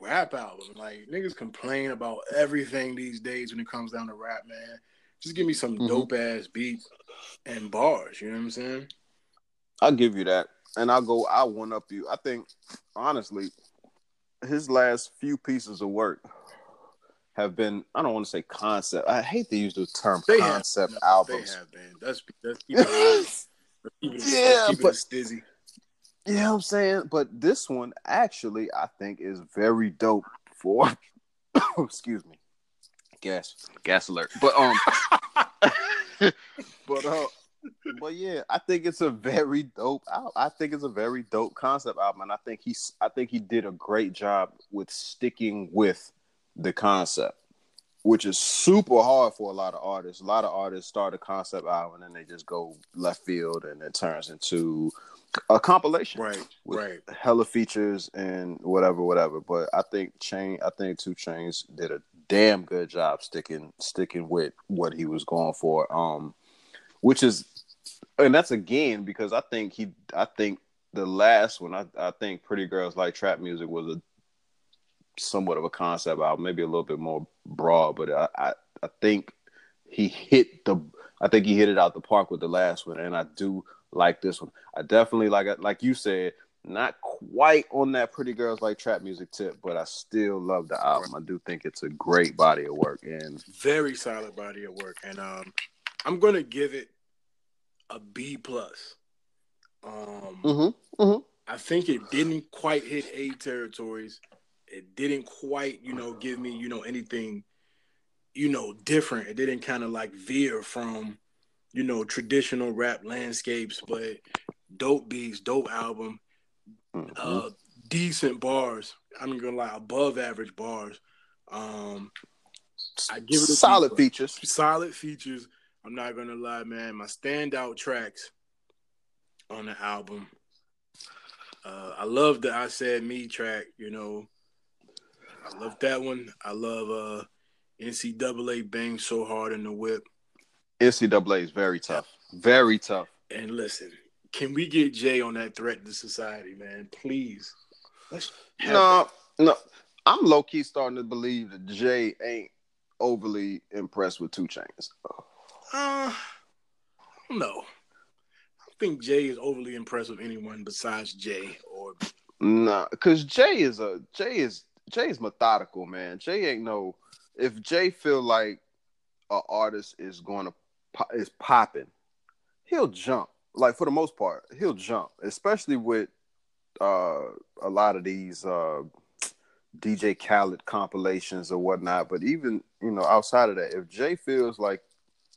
rap album. Like niggas complain about everything these days when it comes down to rap, man. Just give me some mm-hmm. dope ass beats and bars. You know what I'm saying? I'll give you that and I'll go. I'll one up you. I think honestly, his last few pieces of work have been. I don't want to say concept. I hate to use the term they concept have, albums. They have been. That's that's keep [laughs] it, yeah, keep but stizzy. Yeah, you know I'm saying, but this one actually I think is very dope for. [coughs] excuse me, gas gas alert. But um, [laughs] [laughs] but uh, but yeah, I think it's a very dope. I think it's a very dope concept album, and I think he's. I think he did a great job with sticking with the concept, which is super hard for a lot of artists. A lot of artists start a concept album and then they just go left field, and it turns into a compilation, right? right. Hella features and whatever, whatever. But I think Chain. I think 2 Chainz did a damn good job sticking sticking with what he was going for. Um, which is and that's again because I think he, I think the last one, I, I think Pretty Girls Like Trap Music was a somewhat of a concept album, maybe a little bit more broad, but I, I, I think he hit the, I think he hit it out the park with the last one, and I do like this one. I definitely like, like you said, not quite on that Pretty Girls Like Trap Music tip, but I still love the album. I do think it's a great body of work and very solid body of work, and um, I'm gonna give it a B plus. Um, mm-hmm, mm-hmm. I think it didn't quite hit A territories. It didn't quite, you know, give me, you know, anything, you know, different. It didn't kind of like veer from, you know, traditional rap landscapes, but dope beats, dope album, mm-hmm. uh, decent bars. I'm gonna lie, above average bars. Um, I give it solid features. Solid features. I'm not gonna lie, man. My standout tracks on the album. Uh, I love the I said me track. You know, I love that one. I love uh, NCAA bang so hard in the whip. NCAA is very tough, very tough. And listen, can we get Jay on that threat to society, man? Please. no, that. no. I'm low key starting to believe that Jay ain't overly impressed with 2 Chainz. Uh, no. I think Jay is overly impressed with anyone besides Jay or. Nah, because Jay is a Jay is Jay is methodical, man. Jay ain't no. If Jay feel like a artist is going to is popping, he'll jump. Like for the most part, he'll jump, especially with uh, a lot of these uh, DJ Khaled compilations or whatnot. But even you know outside of that, if Jay feels like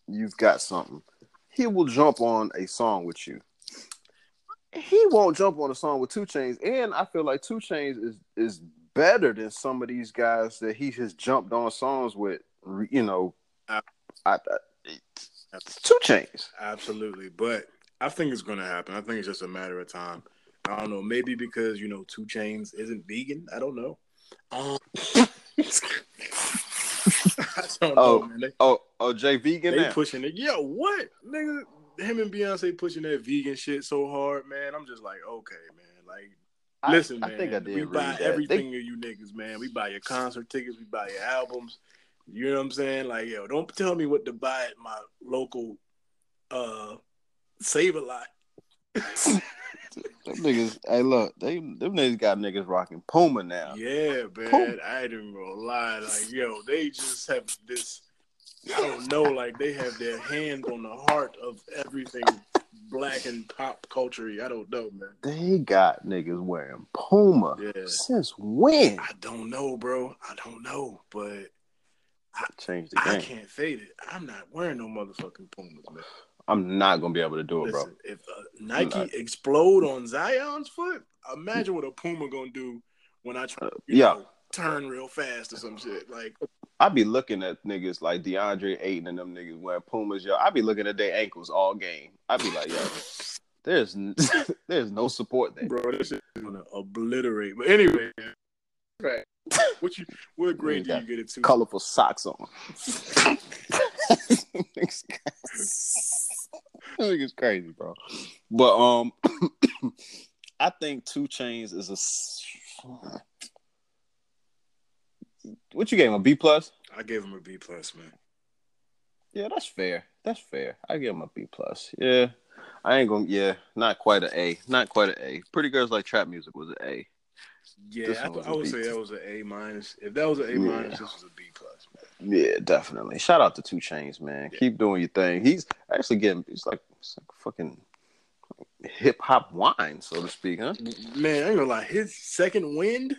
you've got something, he will jump on a song with you. He won't jump on a song with 2 Chainz, and I feel like 2 Chainz is is better than some of these guys that he has jumped on songs with. You know, I, I, I 2 Chainz, Absolutely, but I think it's going to happen. I think it's just a matter of time. I don't know. Maybe because you know 2 Chainz isn't vegan. I don't know. Um, [laughs] don't oh, know, man. They, oh, oh, Jay vegan. They now. pushing it. Yo, what nigga? Him and Beyonce pushing that vegan shit so hard, man. I'm just like, okay, man. Like, I, listen, I, man. I think I did. We buy that. everything they... of you niggas, man. We buy your concert tickets. We buy your albums. You know what I'm saying? Like, yo, don't tell me what to buy at my local uh save a lot. [laughs] them niggas, hey, look, they them niggas got niggas rocking Puma now. Yeah, man. Puma. I even gonna lie. Like, yo, they just have this. I don't know. Like, they have their hand on the heart of everything black and pop culture. I don't know, man. They got niggas wearing Puma. Yeah. Since when? I don't know, bro. I don't know, but I changed the game. I can't fade it. I'm not wearing no motherfucking Pumas, man. I'm not gonna be able to do it, Listen, bro. If uh, Nike explode on Zion's foot, imagine what a Puma gonna do when I try, uh, yeah, know, turn real fast or some shit. Like I be looking at niggas like DeAndre Ayton and them niggas wearing Pumas, yo. I be looking at their ankles all game. I be like, yo, there's [laughs] there's no support there, bro. This is gonna obliterate. But anyway, right. [laughs] What you what grade do you get it to? Colorful socks on. [laughs] I think it's crazy, bro. But um, [clears throat] I think 2 Chainz is a. What you gave him a B plus? I gave him a B plus, man. Yeah, that's fair. That's fair. I give him a B plus. Yeah, I ain't gonna. Yeah, not quite an A. Not quite an A. Pretty girls like trap music was an A. Yeah, I, I would say that was an A minus. If that was an A minus, yeah. this was a B plus. Yeah, definitely. Shout out to 2 Chainz, man. Yeah. Keep doing your thing. He's actually getting. He's like, it's like fucking hip hop wine, so to speak, huh? Man, I ain't gonna lie. His second wind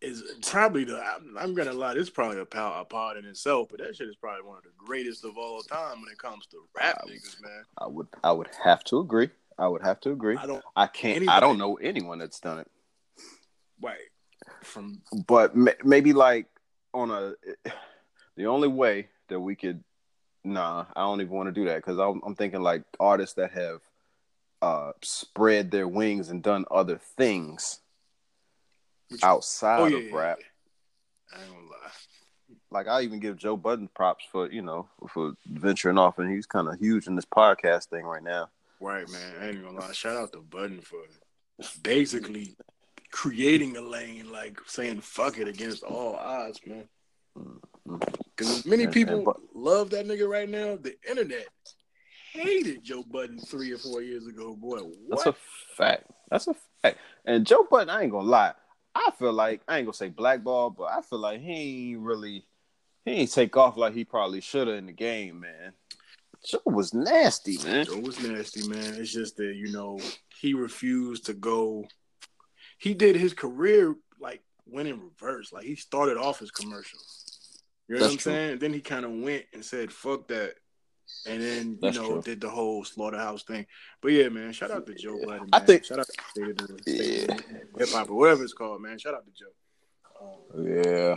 is probably the. I'm, I'm gonna lie. This is probably a, power, a pod in itself, but that shit is probably one of the greatest of all time when it comes to rap I, niggas, man. I would. I would have to agree. I would have to agree. I don't. I can't. Anybody, I don't know anyone that's done it. Right. From but maybe like on a the only way that we could nah i don't even want to do that because I'm, I'm, thinking like artists that have uh spread their wings and done other things Which, outside oh, yeah, of rap. yeah. i don't lie. Like i even give joe budden props for you know for venturing off and he's kind of huge in this podcast thing right now. Right man i ain't gonna lie. Shout out to budden for basically creating a lane, like saying fuck it against all odds, man. Because many people love that nigga right now. The internet hated Joe Budden three or four years ago. Boy, what? That's a fact. That's a fact. And Joe Budden, I ain't gonna lie. I feel like I ain't gonna say blackball, but I feel like he ain't really he ain't take off like he probably should have in the game, man. Joe was nasty, man. Joe was nasty, man. It's just that you know he refused to go he did his career like went in reverse. Like he started off his commercials. You know That's what I'm true. saying? And then he kind of went and said, "Fuck that," and then you That's know true. did the whole slaughterhouse thing. But yeah, man, shout out to Joe Budden. I think shout out to yeah. hip hop or whatever it's called, man. Shout out to Joe. Um, yeah.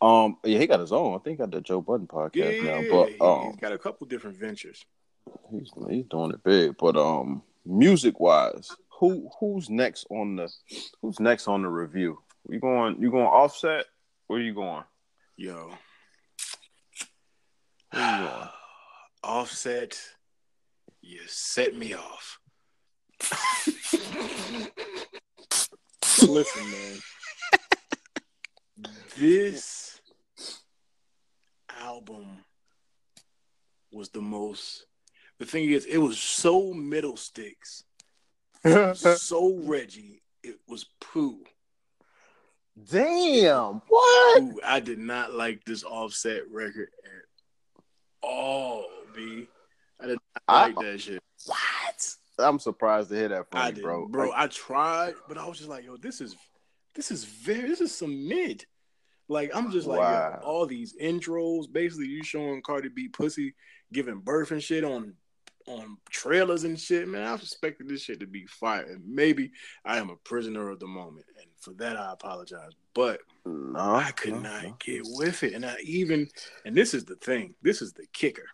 Um, yeah, he got his own. I think he got the Joe Budden podcast yeah, now. But um, he's got a couple different ventures. He's he's doing it big. But um, music wise, who who's next on the who's next on the review? You going you going offset? Where you going? Yo. Where you going? [sighs] offset, you set me off. [laughs] Listen, man. This album was the most. The thing is, it was so middle sticks, [laughs] so Reggie. It was poo. Damn, what? Ooh, I did not like this offset record at all, B. I did not I- like that shit. What? I'm surprised to hear that from I you, bro. bro. Like, I tried, but I was just like, yo, this is this is very this is some mid. Like I'm just like, Wow. all these intros, basically you showing Cardi B pussy giving birth and shit on on trailers and shit, man. I expected this shit to be fire. And maybe I am a prisoner of the moment. And for that I apologize. But no, I could no, not no. get with it. And I even and this is the thing, this is the kicker.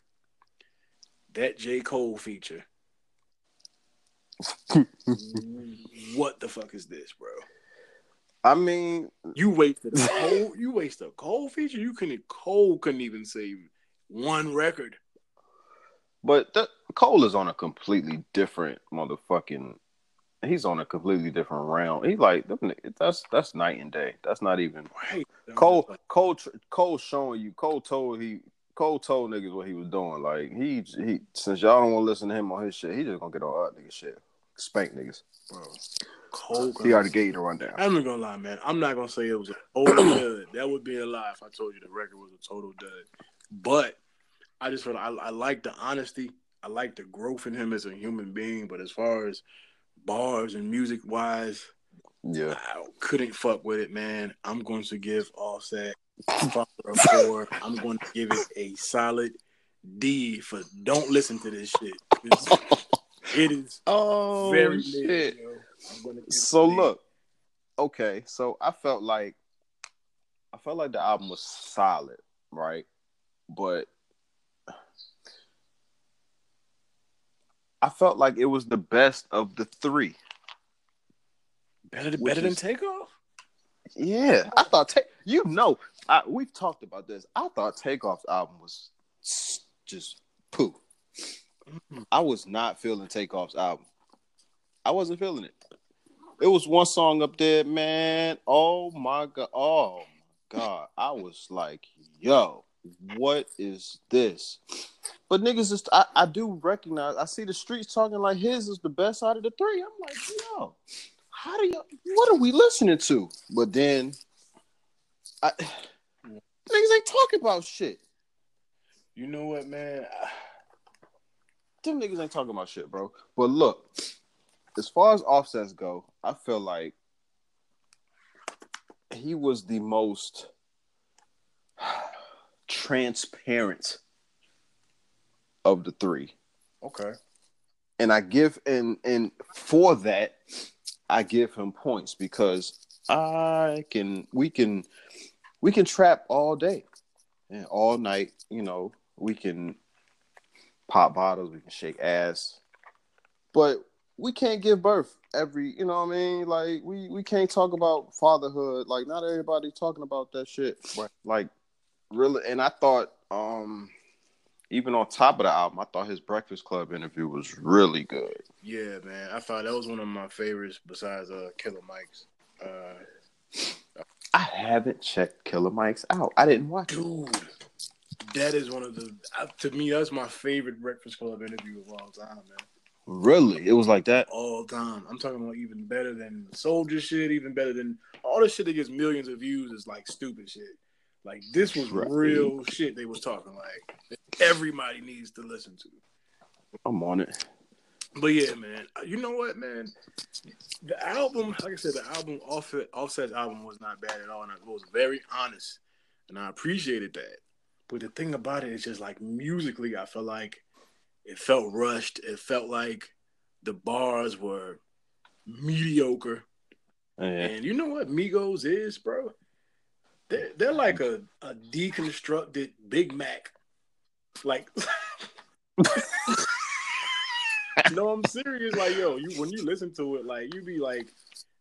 That J. Cole feature. [laughs] what the fuck is this, bro? I mean, You wasted a [laughs] Cole, you wasted a Cole feature. You couldn't Cole couldn't even save one record. But the, Cole is on a completely different motherfucking. He's on a completely different round. He's like that's that's night and day. That's not even Right. Cole. Cole. Cole showing you. Cole told he. Cole told niggas what he was doing. Like he he since y'all don't want to listen to him on his shit, he just gonna get on other nigga shit. Spank niggas. bro. Cole He already gave you the rundown. I'm not gonna lie, man. I'm not gonna say it was a total dud. That would be a lie if I told you the record was a total dud. But I just feel I, I like the honesty. I like the growth in him as a human being. But as far as bars and music wise, Yeah. I couldn't fuck with it, man. I'm going to give Offset [laughs] Father of Four. I'm going to give it a solid D for don't listen to this shit. It's- it is [laughs] Oh very mid, yo. I'm gonna give it So look, okay. So I felt like I felt like the album was solid, right? But I felt like it was the best of the three. better, better than Takeoff. Yeah, I thought ta- you know I, we've talked about this. I thought Takeoff's album was just poo. Mm-hmm. I was not feeling Takeoff's album. I wasn't feeling it. It was one song up there, man. Oh my god. Oh my god. I was like, yo, what is this? But niggas is I, I do recognize I see the streets talking like his is the best out of the three. I'm like, yo, how do you what are we listening to? But then I niggas ain't talking about shit. You know what, man? Them niggas ain't talking about shit, bro. But look, as far as offsets go, I feel like he was the most transparent of the three. Okay. And I give and and for that, I give him points because I can we can we can trap all day and all night, you know, we can pop bottles, we can shake ass. But we can't give birth every, you know what I mean? Like we we can't talk about fatherhood. Like not everybody talking about that shit. Right. Like really and I thought um even on top of the album, I thought his Breakfast Club interview was really good. Yeah, man. I thought that was one of my favorites besides uh Killer Mike's. Uh I haven't checked Killer Mike's out. I didn't watch it. dude. That is one of the uh, to me that's my favorite Breakfast Club interview of all time, man. Really? It was like that? All time. I'm talking about even better than Soldier shit, even better than all the shit that gets millions of views is like stupid shit. Like this was Right. real shit they was talking like everybody needs to listen to. I'm on it. But yeah, man. You know what, man? The album, like I said, the album Offset Offset's album was not bad at all, and it was very honest, and I appreciated that. But the thing about it is just like musically, I felt like it felt rushed. It felt like the bars were mediocre. Oh, yeah. And you know what Migos is, bro? They're, they're like a, a deconstructed Big Mac. Like [laughs] no, I'm serious. Like, yo, you when you listen to it, like you be like,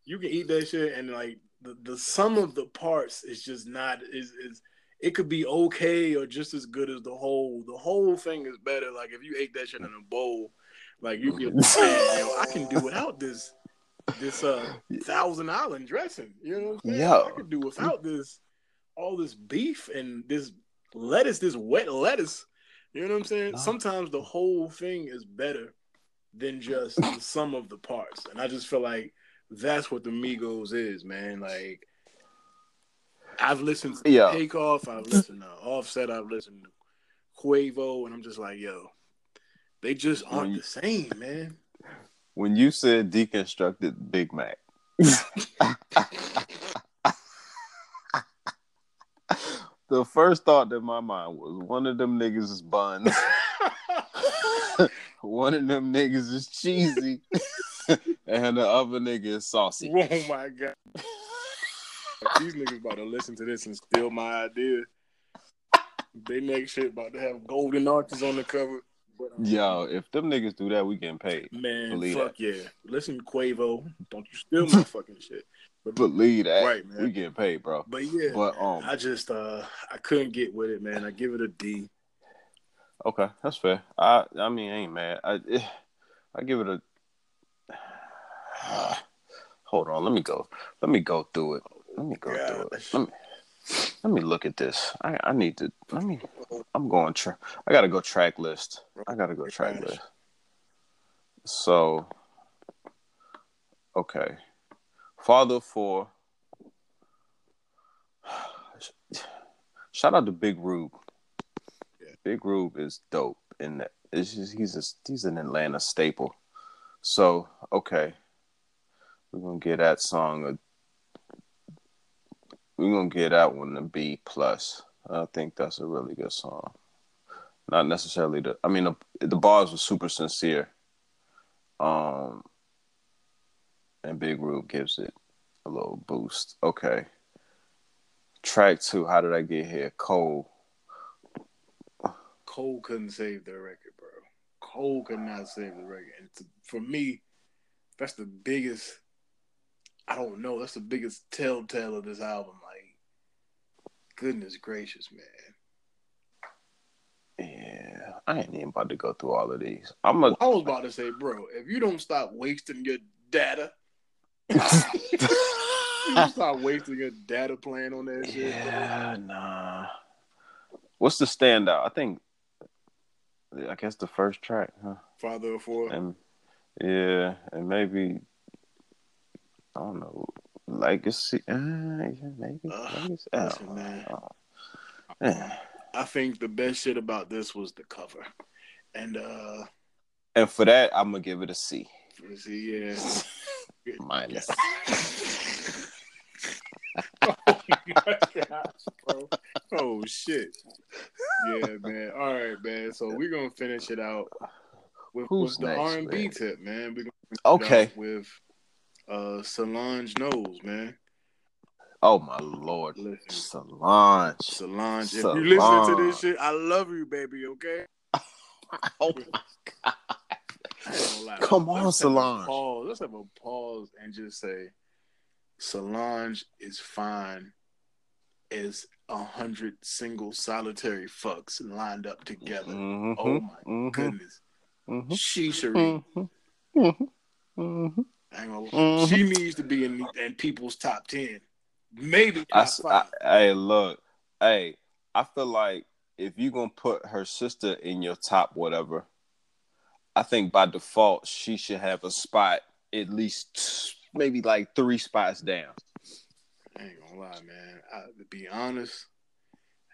you can eat that shit, and like the, the sum of the parts is just not is is it could be okay or just as good as the whole. The whole thing is better. Like if you ate that shit in a bowl, like you can, yo, I can do without this this uh Thousand Island dressing. You know what I'm saying? Yeah, I could do without this all this beef and this lettuce, this wet lettuce. You know what I'm saying? Sometimes the whole thing is better than just the [laughs] sum of the parts. And I just feel like that's what the Migos is, man. Like I've listened to yeah. Takeoff, I've listened to Offset, I've listened to Quavo, and I'm just like, yo, they just aren't the same, man. When you said deconstructed Big Mac, [laughs] [laughs] the first thought in my mind was one of them niggas is buns. [laughs] one of them niggas is cheesy. [laughs] and the other nigga is saucy. Oh my god. These niggas about to listen to this and steal my idea. They next shit about to have golden arches on the cover. But, um, Yo, if them niggas do that, we getting paid. Man, Believe fuck that. yeah. Listen, Quavo, don't you steal my fucking shit. But believe that, right, man. We getting paid, bro. But yeah, but um, I just uh, I couldn't get with it, man. I give it a D. Okay, that's fair. I I mean, I ain't mad. I I give it a. [sighs] hold on, let me go. Let me go through it. Let me go Gosh. through it. Let me let me look at this. I I need to. Let me. I'm going. Tra- I gotta go track list. I gotta go track list. So. Okay. Father for. Shout out to Big Rube. Yeah. Big Rube is dope and. It's just, he's a, he's an Atlanta staple. So okay, we're gonna get that song. A, we're gonna get that one a B plus. I think that's a really good song. Not necessarily the. I mean, the, the bars were super sincere. Um, and Big Rube gives it a little boost. Okay. Track two. How did I get here? Cole. Cole couldn't save the record, bro. Cole could not save the record, and for me, that's the biggest. I don't know. That's the biggest telltale of this album. Like, goodness gracious, man. Yeah, I ain't even about to go through all of these. I'm a, I was about to say, bro, if you don't stop wasting your data, start [laughs] wasting your data plan on that shit. Yeah, bro. nah. What's the standout? I think I guess the first track, huh? Father of Four. And yeah, and maybe I don't know, Legacy. Uh, yeah, maybe. Uh, Legacy. Listen, man. man. I think the best shit about this was the cover, and uh, and for that I'm gonna give it a C. C, yeah. [laughs] Minus. oh my gosh, bro. Oh shit. Yeah, man. All right, man. So we're gonna finish it out with, with the R and B tip, man. We're gonna okay with uh Solange Knowles, man. Oh my lord, Listen. Solange. Solange. If you listen to this shit, I love you, baby. Okay. [laughs] oh my god. Come on, Let's Solange. Pause. Let's have a pause and just say, Solange is fine as a hundred single solitary fucks lined up together. Mm-hmm, oh my mm-hmm, goodness. Mm-hmm, she mm-hmm, mm-hmm, mm-hmm. She needs to be in in people's top ten. Maybe I, I, hey, look, hey, I feel like if you're gonna put her sister in your top whatever, I think by default she should have a spot at least maybe like three spots down. I ain't gonna lie, man. I, to be honest,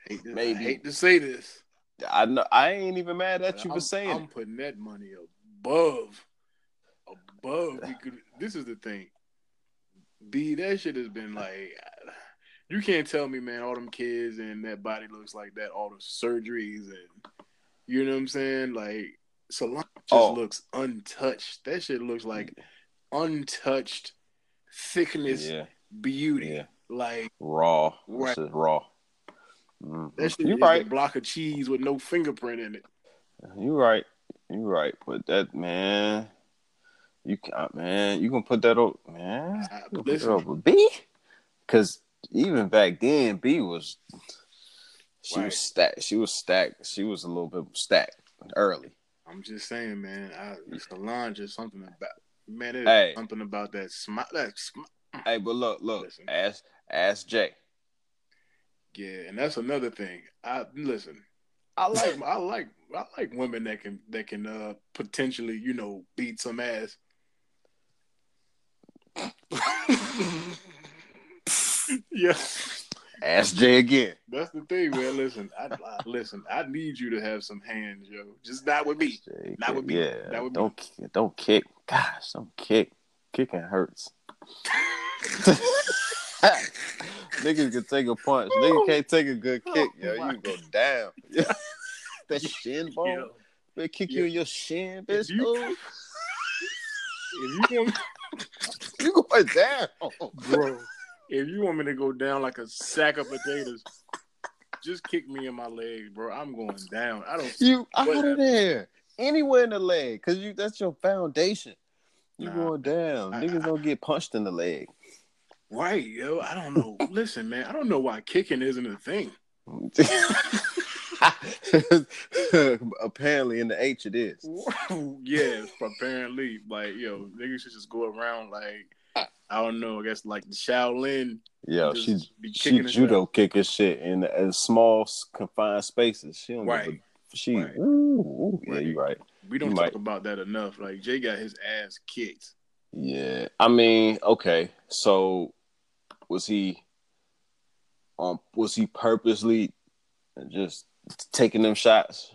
I hate, to, maybe. I hate to say this. I know I ain't even mad at you I'm, for saying I'm putting that money above, above. Could. This is the thing. B, that shit has been like. You can't tell me, man. All them kids and that body looks like that. All the surgeries and you know what I'm saying. Like Solange just oh. looks untouched. That shit looks like untouched thickness, yeah. beauty. Yeah. Like raw. Right. raw. Mm-hmm. That shit you right. a block of cheese with no fingerprint in it. You right. You're right, but that man, you can't, man. You can put that over, man. You put that over B, because even back then, B was she right. was stacked. She was stacked. She was a little bit stacked early. I'm just saying, man. I, Solange is something about man. There's hey. something about that smile. That smile. Hey, but look, look. Listen. Ask, ask Jay. Yeah, and that's another thing. I listen. I [laughs] like, I like, I like women that can that can uh potentially, you know, beat some ass. [laughs] [laughs] yeah. Ask Jay again. That's the thing, man. Listen, I, I, listen. I need you to have some hands, yo. Just not with me. Jay, not with me. Yeah. Not with don't me. don't kick. Gosh, don't kick. Kicking hurts. [laughs] Niggas can take a punch. Nigga can't take a good oh kick, yo. Oh you go down. [laughs] that shin bone. They kick you in your shin, bitch. [laughs] If you, if you want, you going down, bro. If you want me to go down like a sack of potatoes, just kick me in my leg, bro. I'm going down. I don't. You out of there. Anywhere in the leg, cause you that's your foundation. You nah, going down. I, Niggas I, don't get punched in the leg. Right, yo. I don't know. [laughs] Listen, man. I don't know why kicking isn't a thing. [laughs] apparently in the H it is. [laughs] yes, apparently. Like, yo, niggas should just go around like I don't know, I guess like the Shaolin. Yeah, she she judo kicking shit in, in small confined spaces. She don't right. A, she right. Ooh, ooh, yeah, you right. We don't you talk might. about that enough. Like Jay got his ass kicked. Yeah, I mean, okay, so was he um was he purposely just taking them shots?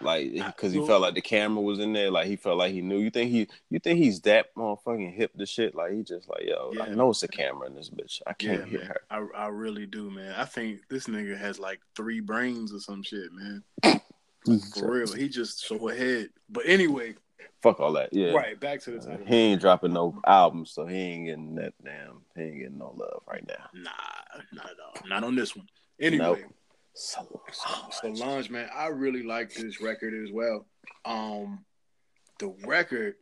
Like because he felt like the camera was in there, like he felt like he knew. You think he, you think he's that motherfucking hip to shit? Like he just like, yo, yeah. I know it's a camera in this bitch. I can't yeah, hear man. her. I, I really do, man. I think this nigga has like three brains or some shit, man. For real, he just so ahead. But anyway, fuck all that. Yeah, right. Back to the title. He ain't dropping no album, so he ain't getting that damn. He ain't getting no love right now. Nah, not at all. Not on this one. Anyway. Nope. Solange. Solange, man, I really like this record as well. Um, the record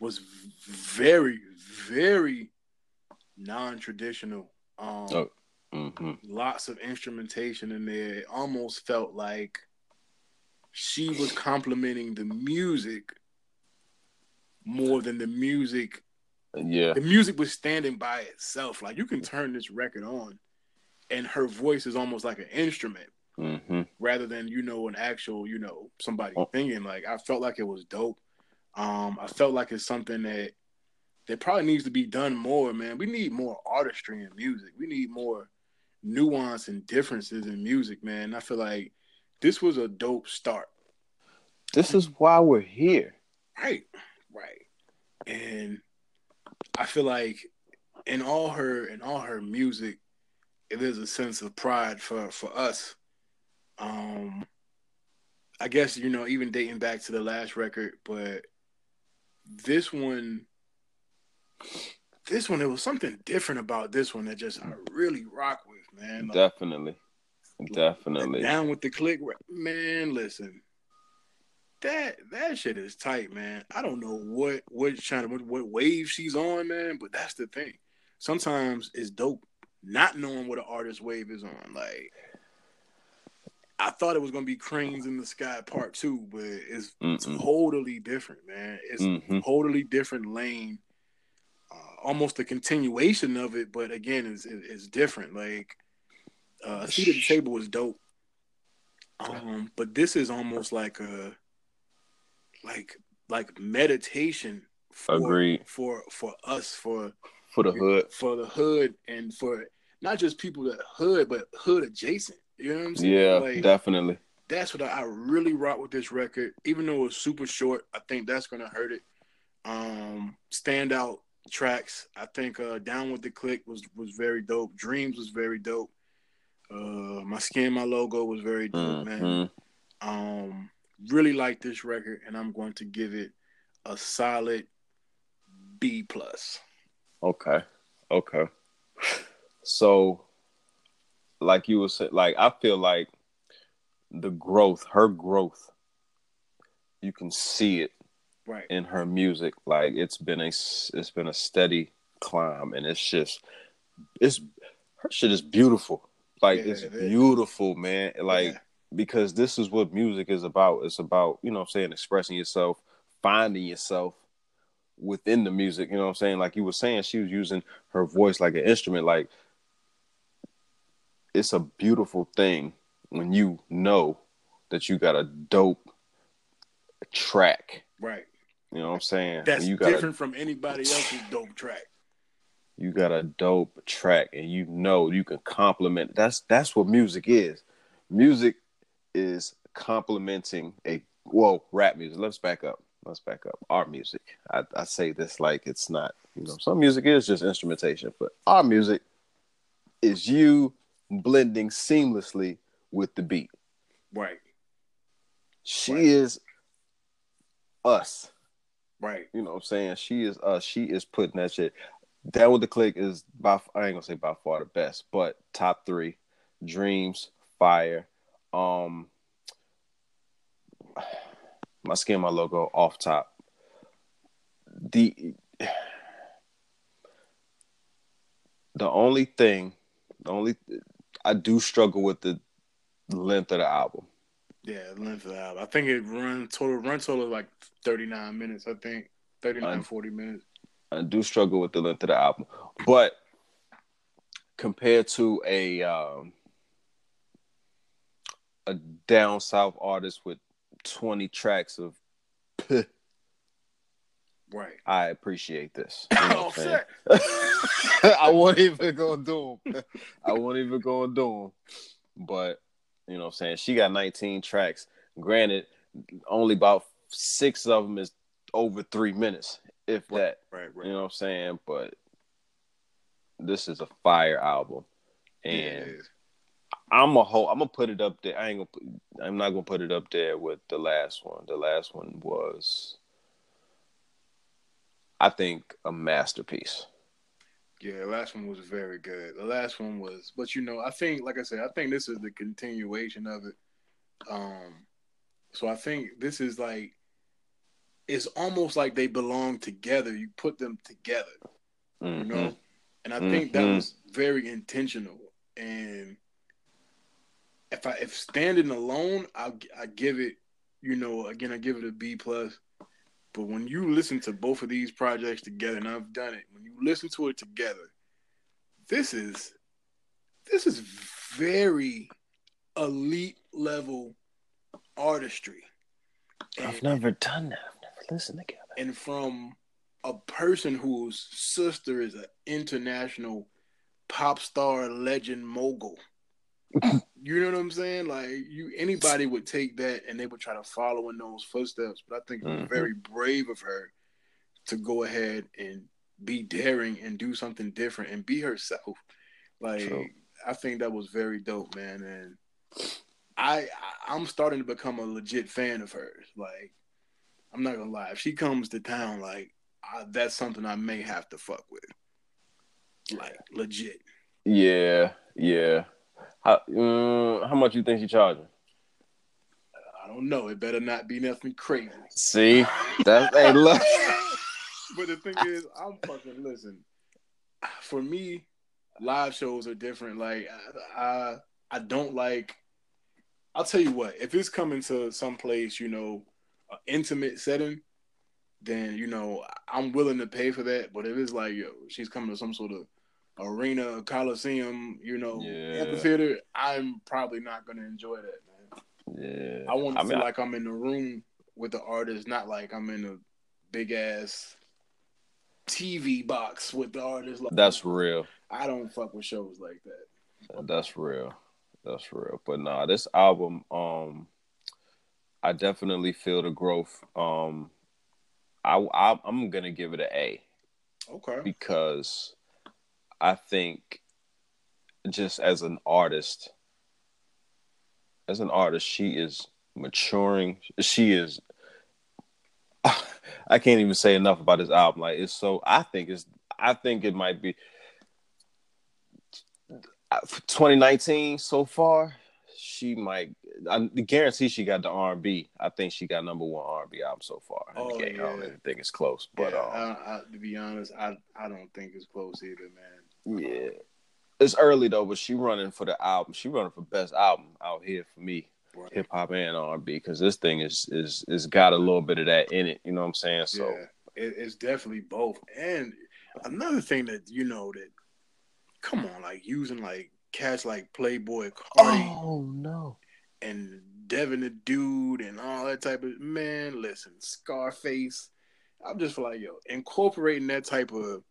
was very, very non-traditional. Um, oh. mm-hmm. lots of instrumentation in there. It almost felt like she was complimenting the music more than the music. Yeah, the music was standing by itself. Like you can turn this record on and her voice is almost like an instrument mm-hmm. rather than you know an actual you know somebody oh. singing. Like I felt like it was dope. Um, I felt like it's something that that probably needs to be done more. Man, we need more artistry in music. We need more nuance and differences in music. Man, I feel like this was a dope start. This is why we're here. Right, right, and I feel like in all her in all her music it is a sense of pride for for us. Um, I guess you know even dating back to the last record, but this one, this one, it was something different about this one that just I really rock with, man. Like, definitely, definitely. Down with the click, man. Listen, that that shit is tight, man. I don't know what what trying what, what wave she's on, man, but that's the thing. Sometimes it's dope not knowing what an artist wave is on. Like I thought it was gonna be Cranes in the Sky Part Two, but it's, it's totally different, man. It's mm-hmm. totally different lane. Uh, almost a continuation of it, but again, it's it's different. Like uh, seat at the table was dope, um, but this is almost like a like like meditation. For, Agreed. For for us for for the hood, for the hood, and for not just people that hood, but hood adjacent. You know what I'm saying? Yeah, like, definitely. That's what I, I, really rock with this record. Even though it's super short, I think that's gonna hurt it. Um, standout tracks. I think uh, "Down with the Click" was was very dope. "Dreams" was very dope. Uh, "My Skin, My Logo" was very dope, mm-hmm. man. Um, really like this record, and I'm going to give it a solid B plus. Okay. Okay. So, like you were saying, like I feel like the growth, her growth, you can see it right in her music. Like it's been a it's been a steady climb, and it's just it's her shit is beautiful. Like yeah, it's it beautiful, man. Like yeah. because this is what music is about. It's about you know I'm saying expressing yourself, finding yourself within the music. You know what I'm saying? Like you were saying, she was using her voice like an instrument. Like it's a beautiful thing when you know that you got a dope track. Right. You know what I'm saying? That's you got different a, from anybody else's dope track. You got a dope track and you know you can compliment. That's that's what music is. Music is complementing a well, rap music. Let's back up. Let's back up. Our music. I, I say this like it's not, you know, some music is just instrumentation, but our music is you blending seamlessly with the beat. Right. She right. is us. Right. You know what I'm saying? She is us. She is putting that shit. Down with the click is by I ain't gonna say by far the best, but top three. Dreams, fire. Um my skin, my logo off top. The the only thing, the only I do struggle with the length of the album. Yeah, length of the album. I think it run total run total like 39 minutes, I think. 39, I, 40 minutes. I do struggle with the length of the album. But compared to a um, a down south artist with 20 tracks of [laughs] Right. I appreciate this. You know I won't even go do them. I won't even go and do them. But you know what I'm saying? She got 19 tracks. Granted, only about six of them is over three minutes, if that. Right, right. You know what I'm saying? But this is a fire album. And yeah, I'm a whole I'm gonna put it up there. I ain't gonna put, I'm not gonna put it up there with the last one. The last one was I think a masterpiece. Yeah, the last one was very good. The last one was, but you know, I think, like I said, I think this is the continuation of it. Um, so I think this is like, it's almost like they belong together. You put them together, mm-hmm. you know, and I mm-hmm. think that was very intentional. And if I if standing alone, I I give it, you know, again I give it a B plus. But when you listen to both of these projects together, and I've done it, when you listen to it together, this is this is very elite level artistry. And, I've never done that. I've never listened together. And from a person whose sister is an international pop star legend mogul. [laughs] you know what I'm saying? Like you anybody would take that and they would try to follow in those footsteps. But I think mm-hmm. very brave of her to go ahead and be daring and do something different and be herself. Like True. I think that was very dope, man. And I, I am starting to become a legit fan of hers. Like I'm not gonna lie, if she comes to town, like I, that's something I may have to fuck with. Like legit. Yeah, yeah. How um, how much you think she charging? I don't know. It better not be nothing crazy. See, that's hey [laughs] look. but the thing is, I'm fucking listen. For me, live shows are different. Like I, I, I don't like. I'll tell you what. If it's coming to some place, you know, an intimate setting, then you know I'm willing to pay for that. But if it's like, yo, she's coming to some sort of arena, coliseum, you know, yeah. amphitheater, I'm probably not gonna enjoy that, man. Yeah, I want to I feel like I'm in the room with the artist, not like I'm in a big ass TV box with the artist. Like, That's real. I don't fuck with shows like that. That's real. That's real. But nah, this album, um, I definitely feel the growth. Um, I, I I'm gonna give it an A. Okay. Because I think just as an artist, as an artist, she is maturing. She is. [sighs] I can't even say enough about this album. Like it's so. I think it's. I think it might be. 2019 so far, she might I guarantee she got the R&B. I think she got number one R and B album so far. Oh, yeah. I don't even think it's close, but yeah, um, I, I, to be honest, I I don't think it's close either, man. Yeah, it's early though. But she running for the album. She running for best album out here for me, Right. hip hop and R and B, because this thing is is is got a little bit of that in it. You know what I'm saying? So yeah, it, it's definitely both. And another thing that you know that, come on, like using like cats like Playboi Carti oh no, and Devin the Dude and all that type of man. Listen, Scarface. I'm just like yo, incorporating that type of.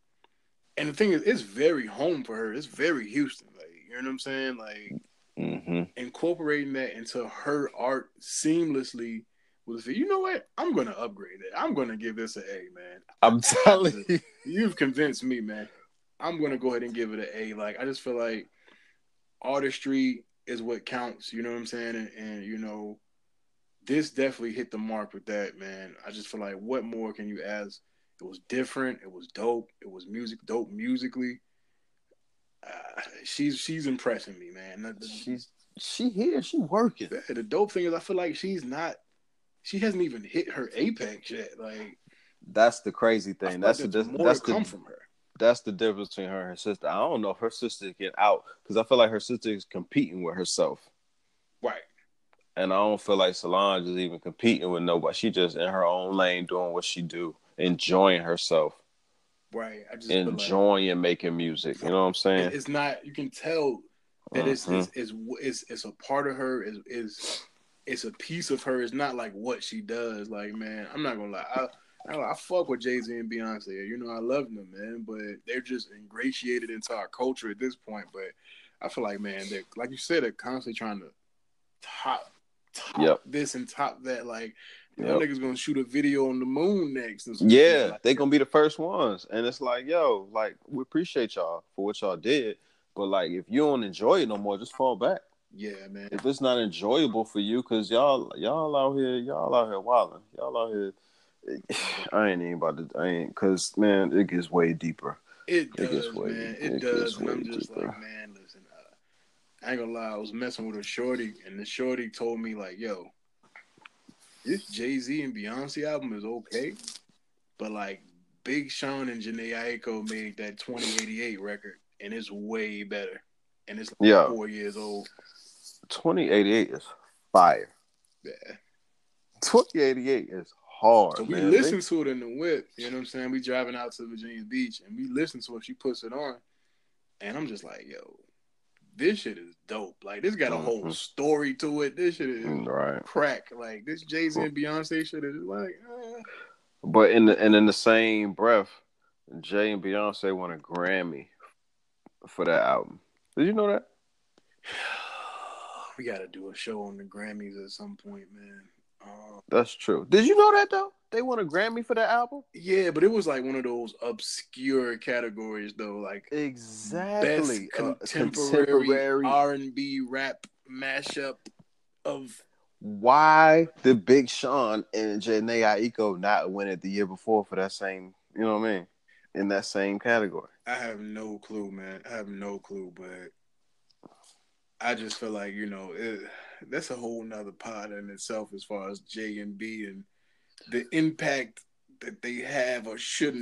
And the thing is, it's very home for her. It's very Houston. Like you know what I'm saying? Like hmm incorporating that into her art seamlessly was you know what i'm gonna upgrade it i'm gonna give this an a man I'm [laughs] telling you. you've convinced me man i'm gonna go ahead and give it an a like i just feel like artistry is what counts you know what i'm saying and, and you know this definitely hit the mark with that man i just feel like what more can you ask it was different it was dope it was music dope musically uh, she's she's impressing me man The- the- She's she here. She working. the dope thing is I feel like she's not she hasn't even hit her apex yet. Like That's the crazy thing. like That's the more that's the from her. that's the difference between her and her sister. I don't know if her sister get out because I feel like her sister is competing with herself, Right. and I don't feel like Solange is even competing with nobody. She just in her own lane doing what she do, enjoying herself, Right. I just feel like enjoying making music. You know what I'm saying? it's not you can tell that it's, Mhm. it's, it's it's it's a part of her is is it's a piece of her. It's not like what she does. Like, man, I'm not gonna lie. I I, I fuck with Jay Z and Beyonce. You know, I love them, man. But they're just ingratiated into our culture at this point. But I feel like, man, they're like you said, they're constantly trying to top top Yep. this and top that. Like, Yep. niggas gonna shoot a video on the moon next. Yeah, like they gonna be the first ones, and it's like, yo, like we appreciate y'all for what y'all did, but like if you don't enjoy it no more, just fall back. Yeah, man. if it's not enjoyable for you, cause y'all y'all out here y'all out here wilding, y'all out here. [sighs] I ain't even about to. I ain't cause man, it gets way deeper. It It does, gets way- man. it It, does. And I'm just deeper. like, man, listen. Uh, I ain't gonna lie. I was messing with a shorty, and the shorty told me like, "Yo, this Jay Z and Beyonce album is okay, but like Big Sean and Jhené Aiko made that 2088 record, and it's way better, and it's like Yeah. four years old. Twenty eighty eight is fire. Yeah. Twenty eighty eight is hard. So we man. listen to it in the whip. You know what I'm saying? We driving out to Virginia Beach, and we listen to it. She puts it on, and I'm just like, "Yo, this shit is dope. Like this got a whole Mhm. story to it. This shit is right. crack. Like this Jay Z and Beyonce shit is like, eh. But in the and in the same breath, Jay and Beyonce won a Grammy for that album. Did you know that? [sighs] we got to do a show on the Grammys at some point, man. Um, That's true. Did you know that though? They won a Grammy for that album. yeah, but it was like one of those obscure categories though, like Exactly. best Uh, contemporary R and B rap mashup of Why did Big Sean and Jhené Aiko not win it the year before for that same? You know what I mean? In that same category. I have no clue, man. I have no clue, but I just feel like you know it, that's a whole nother pod in itself as far as J and B and the impact that they have or shouldn't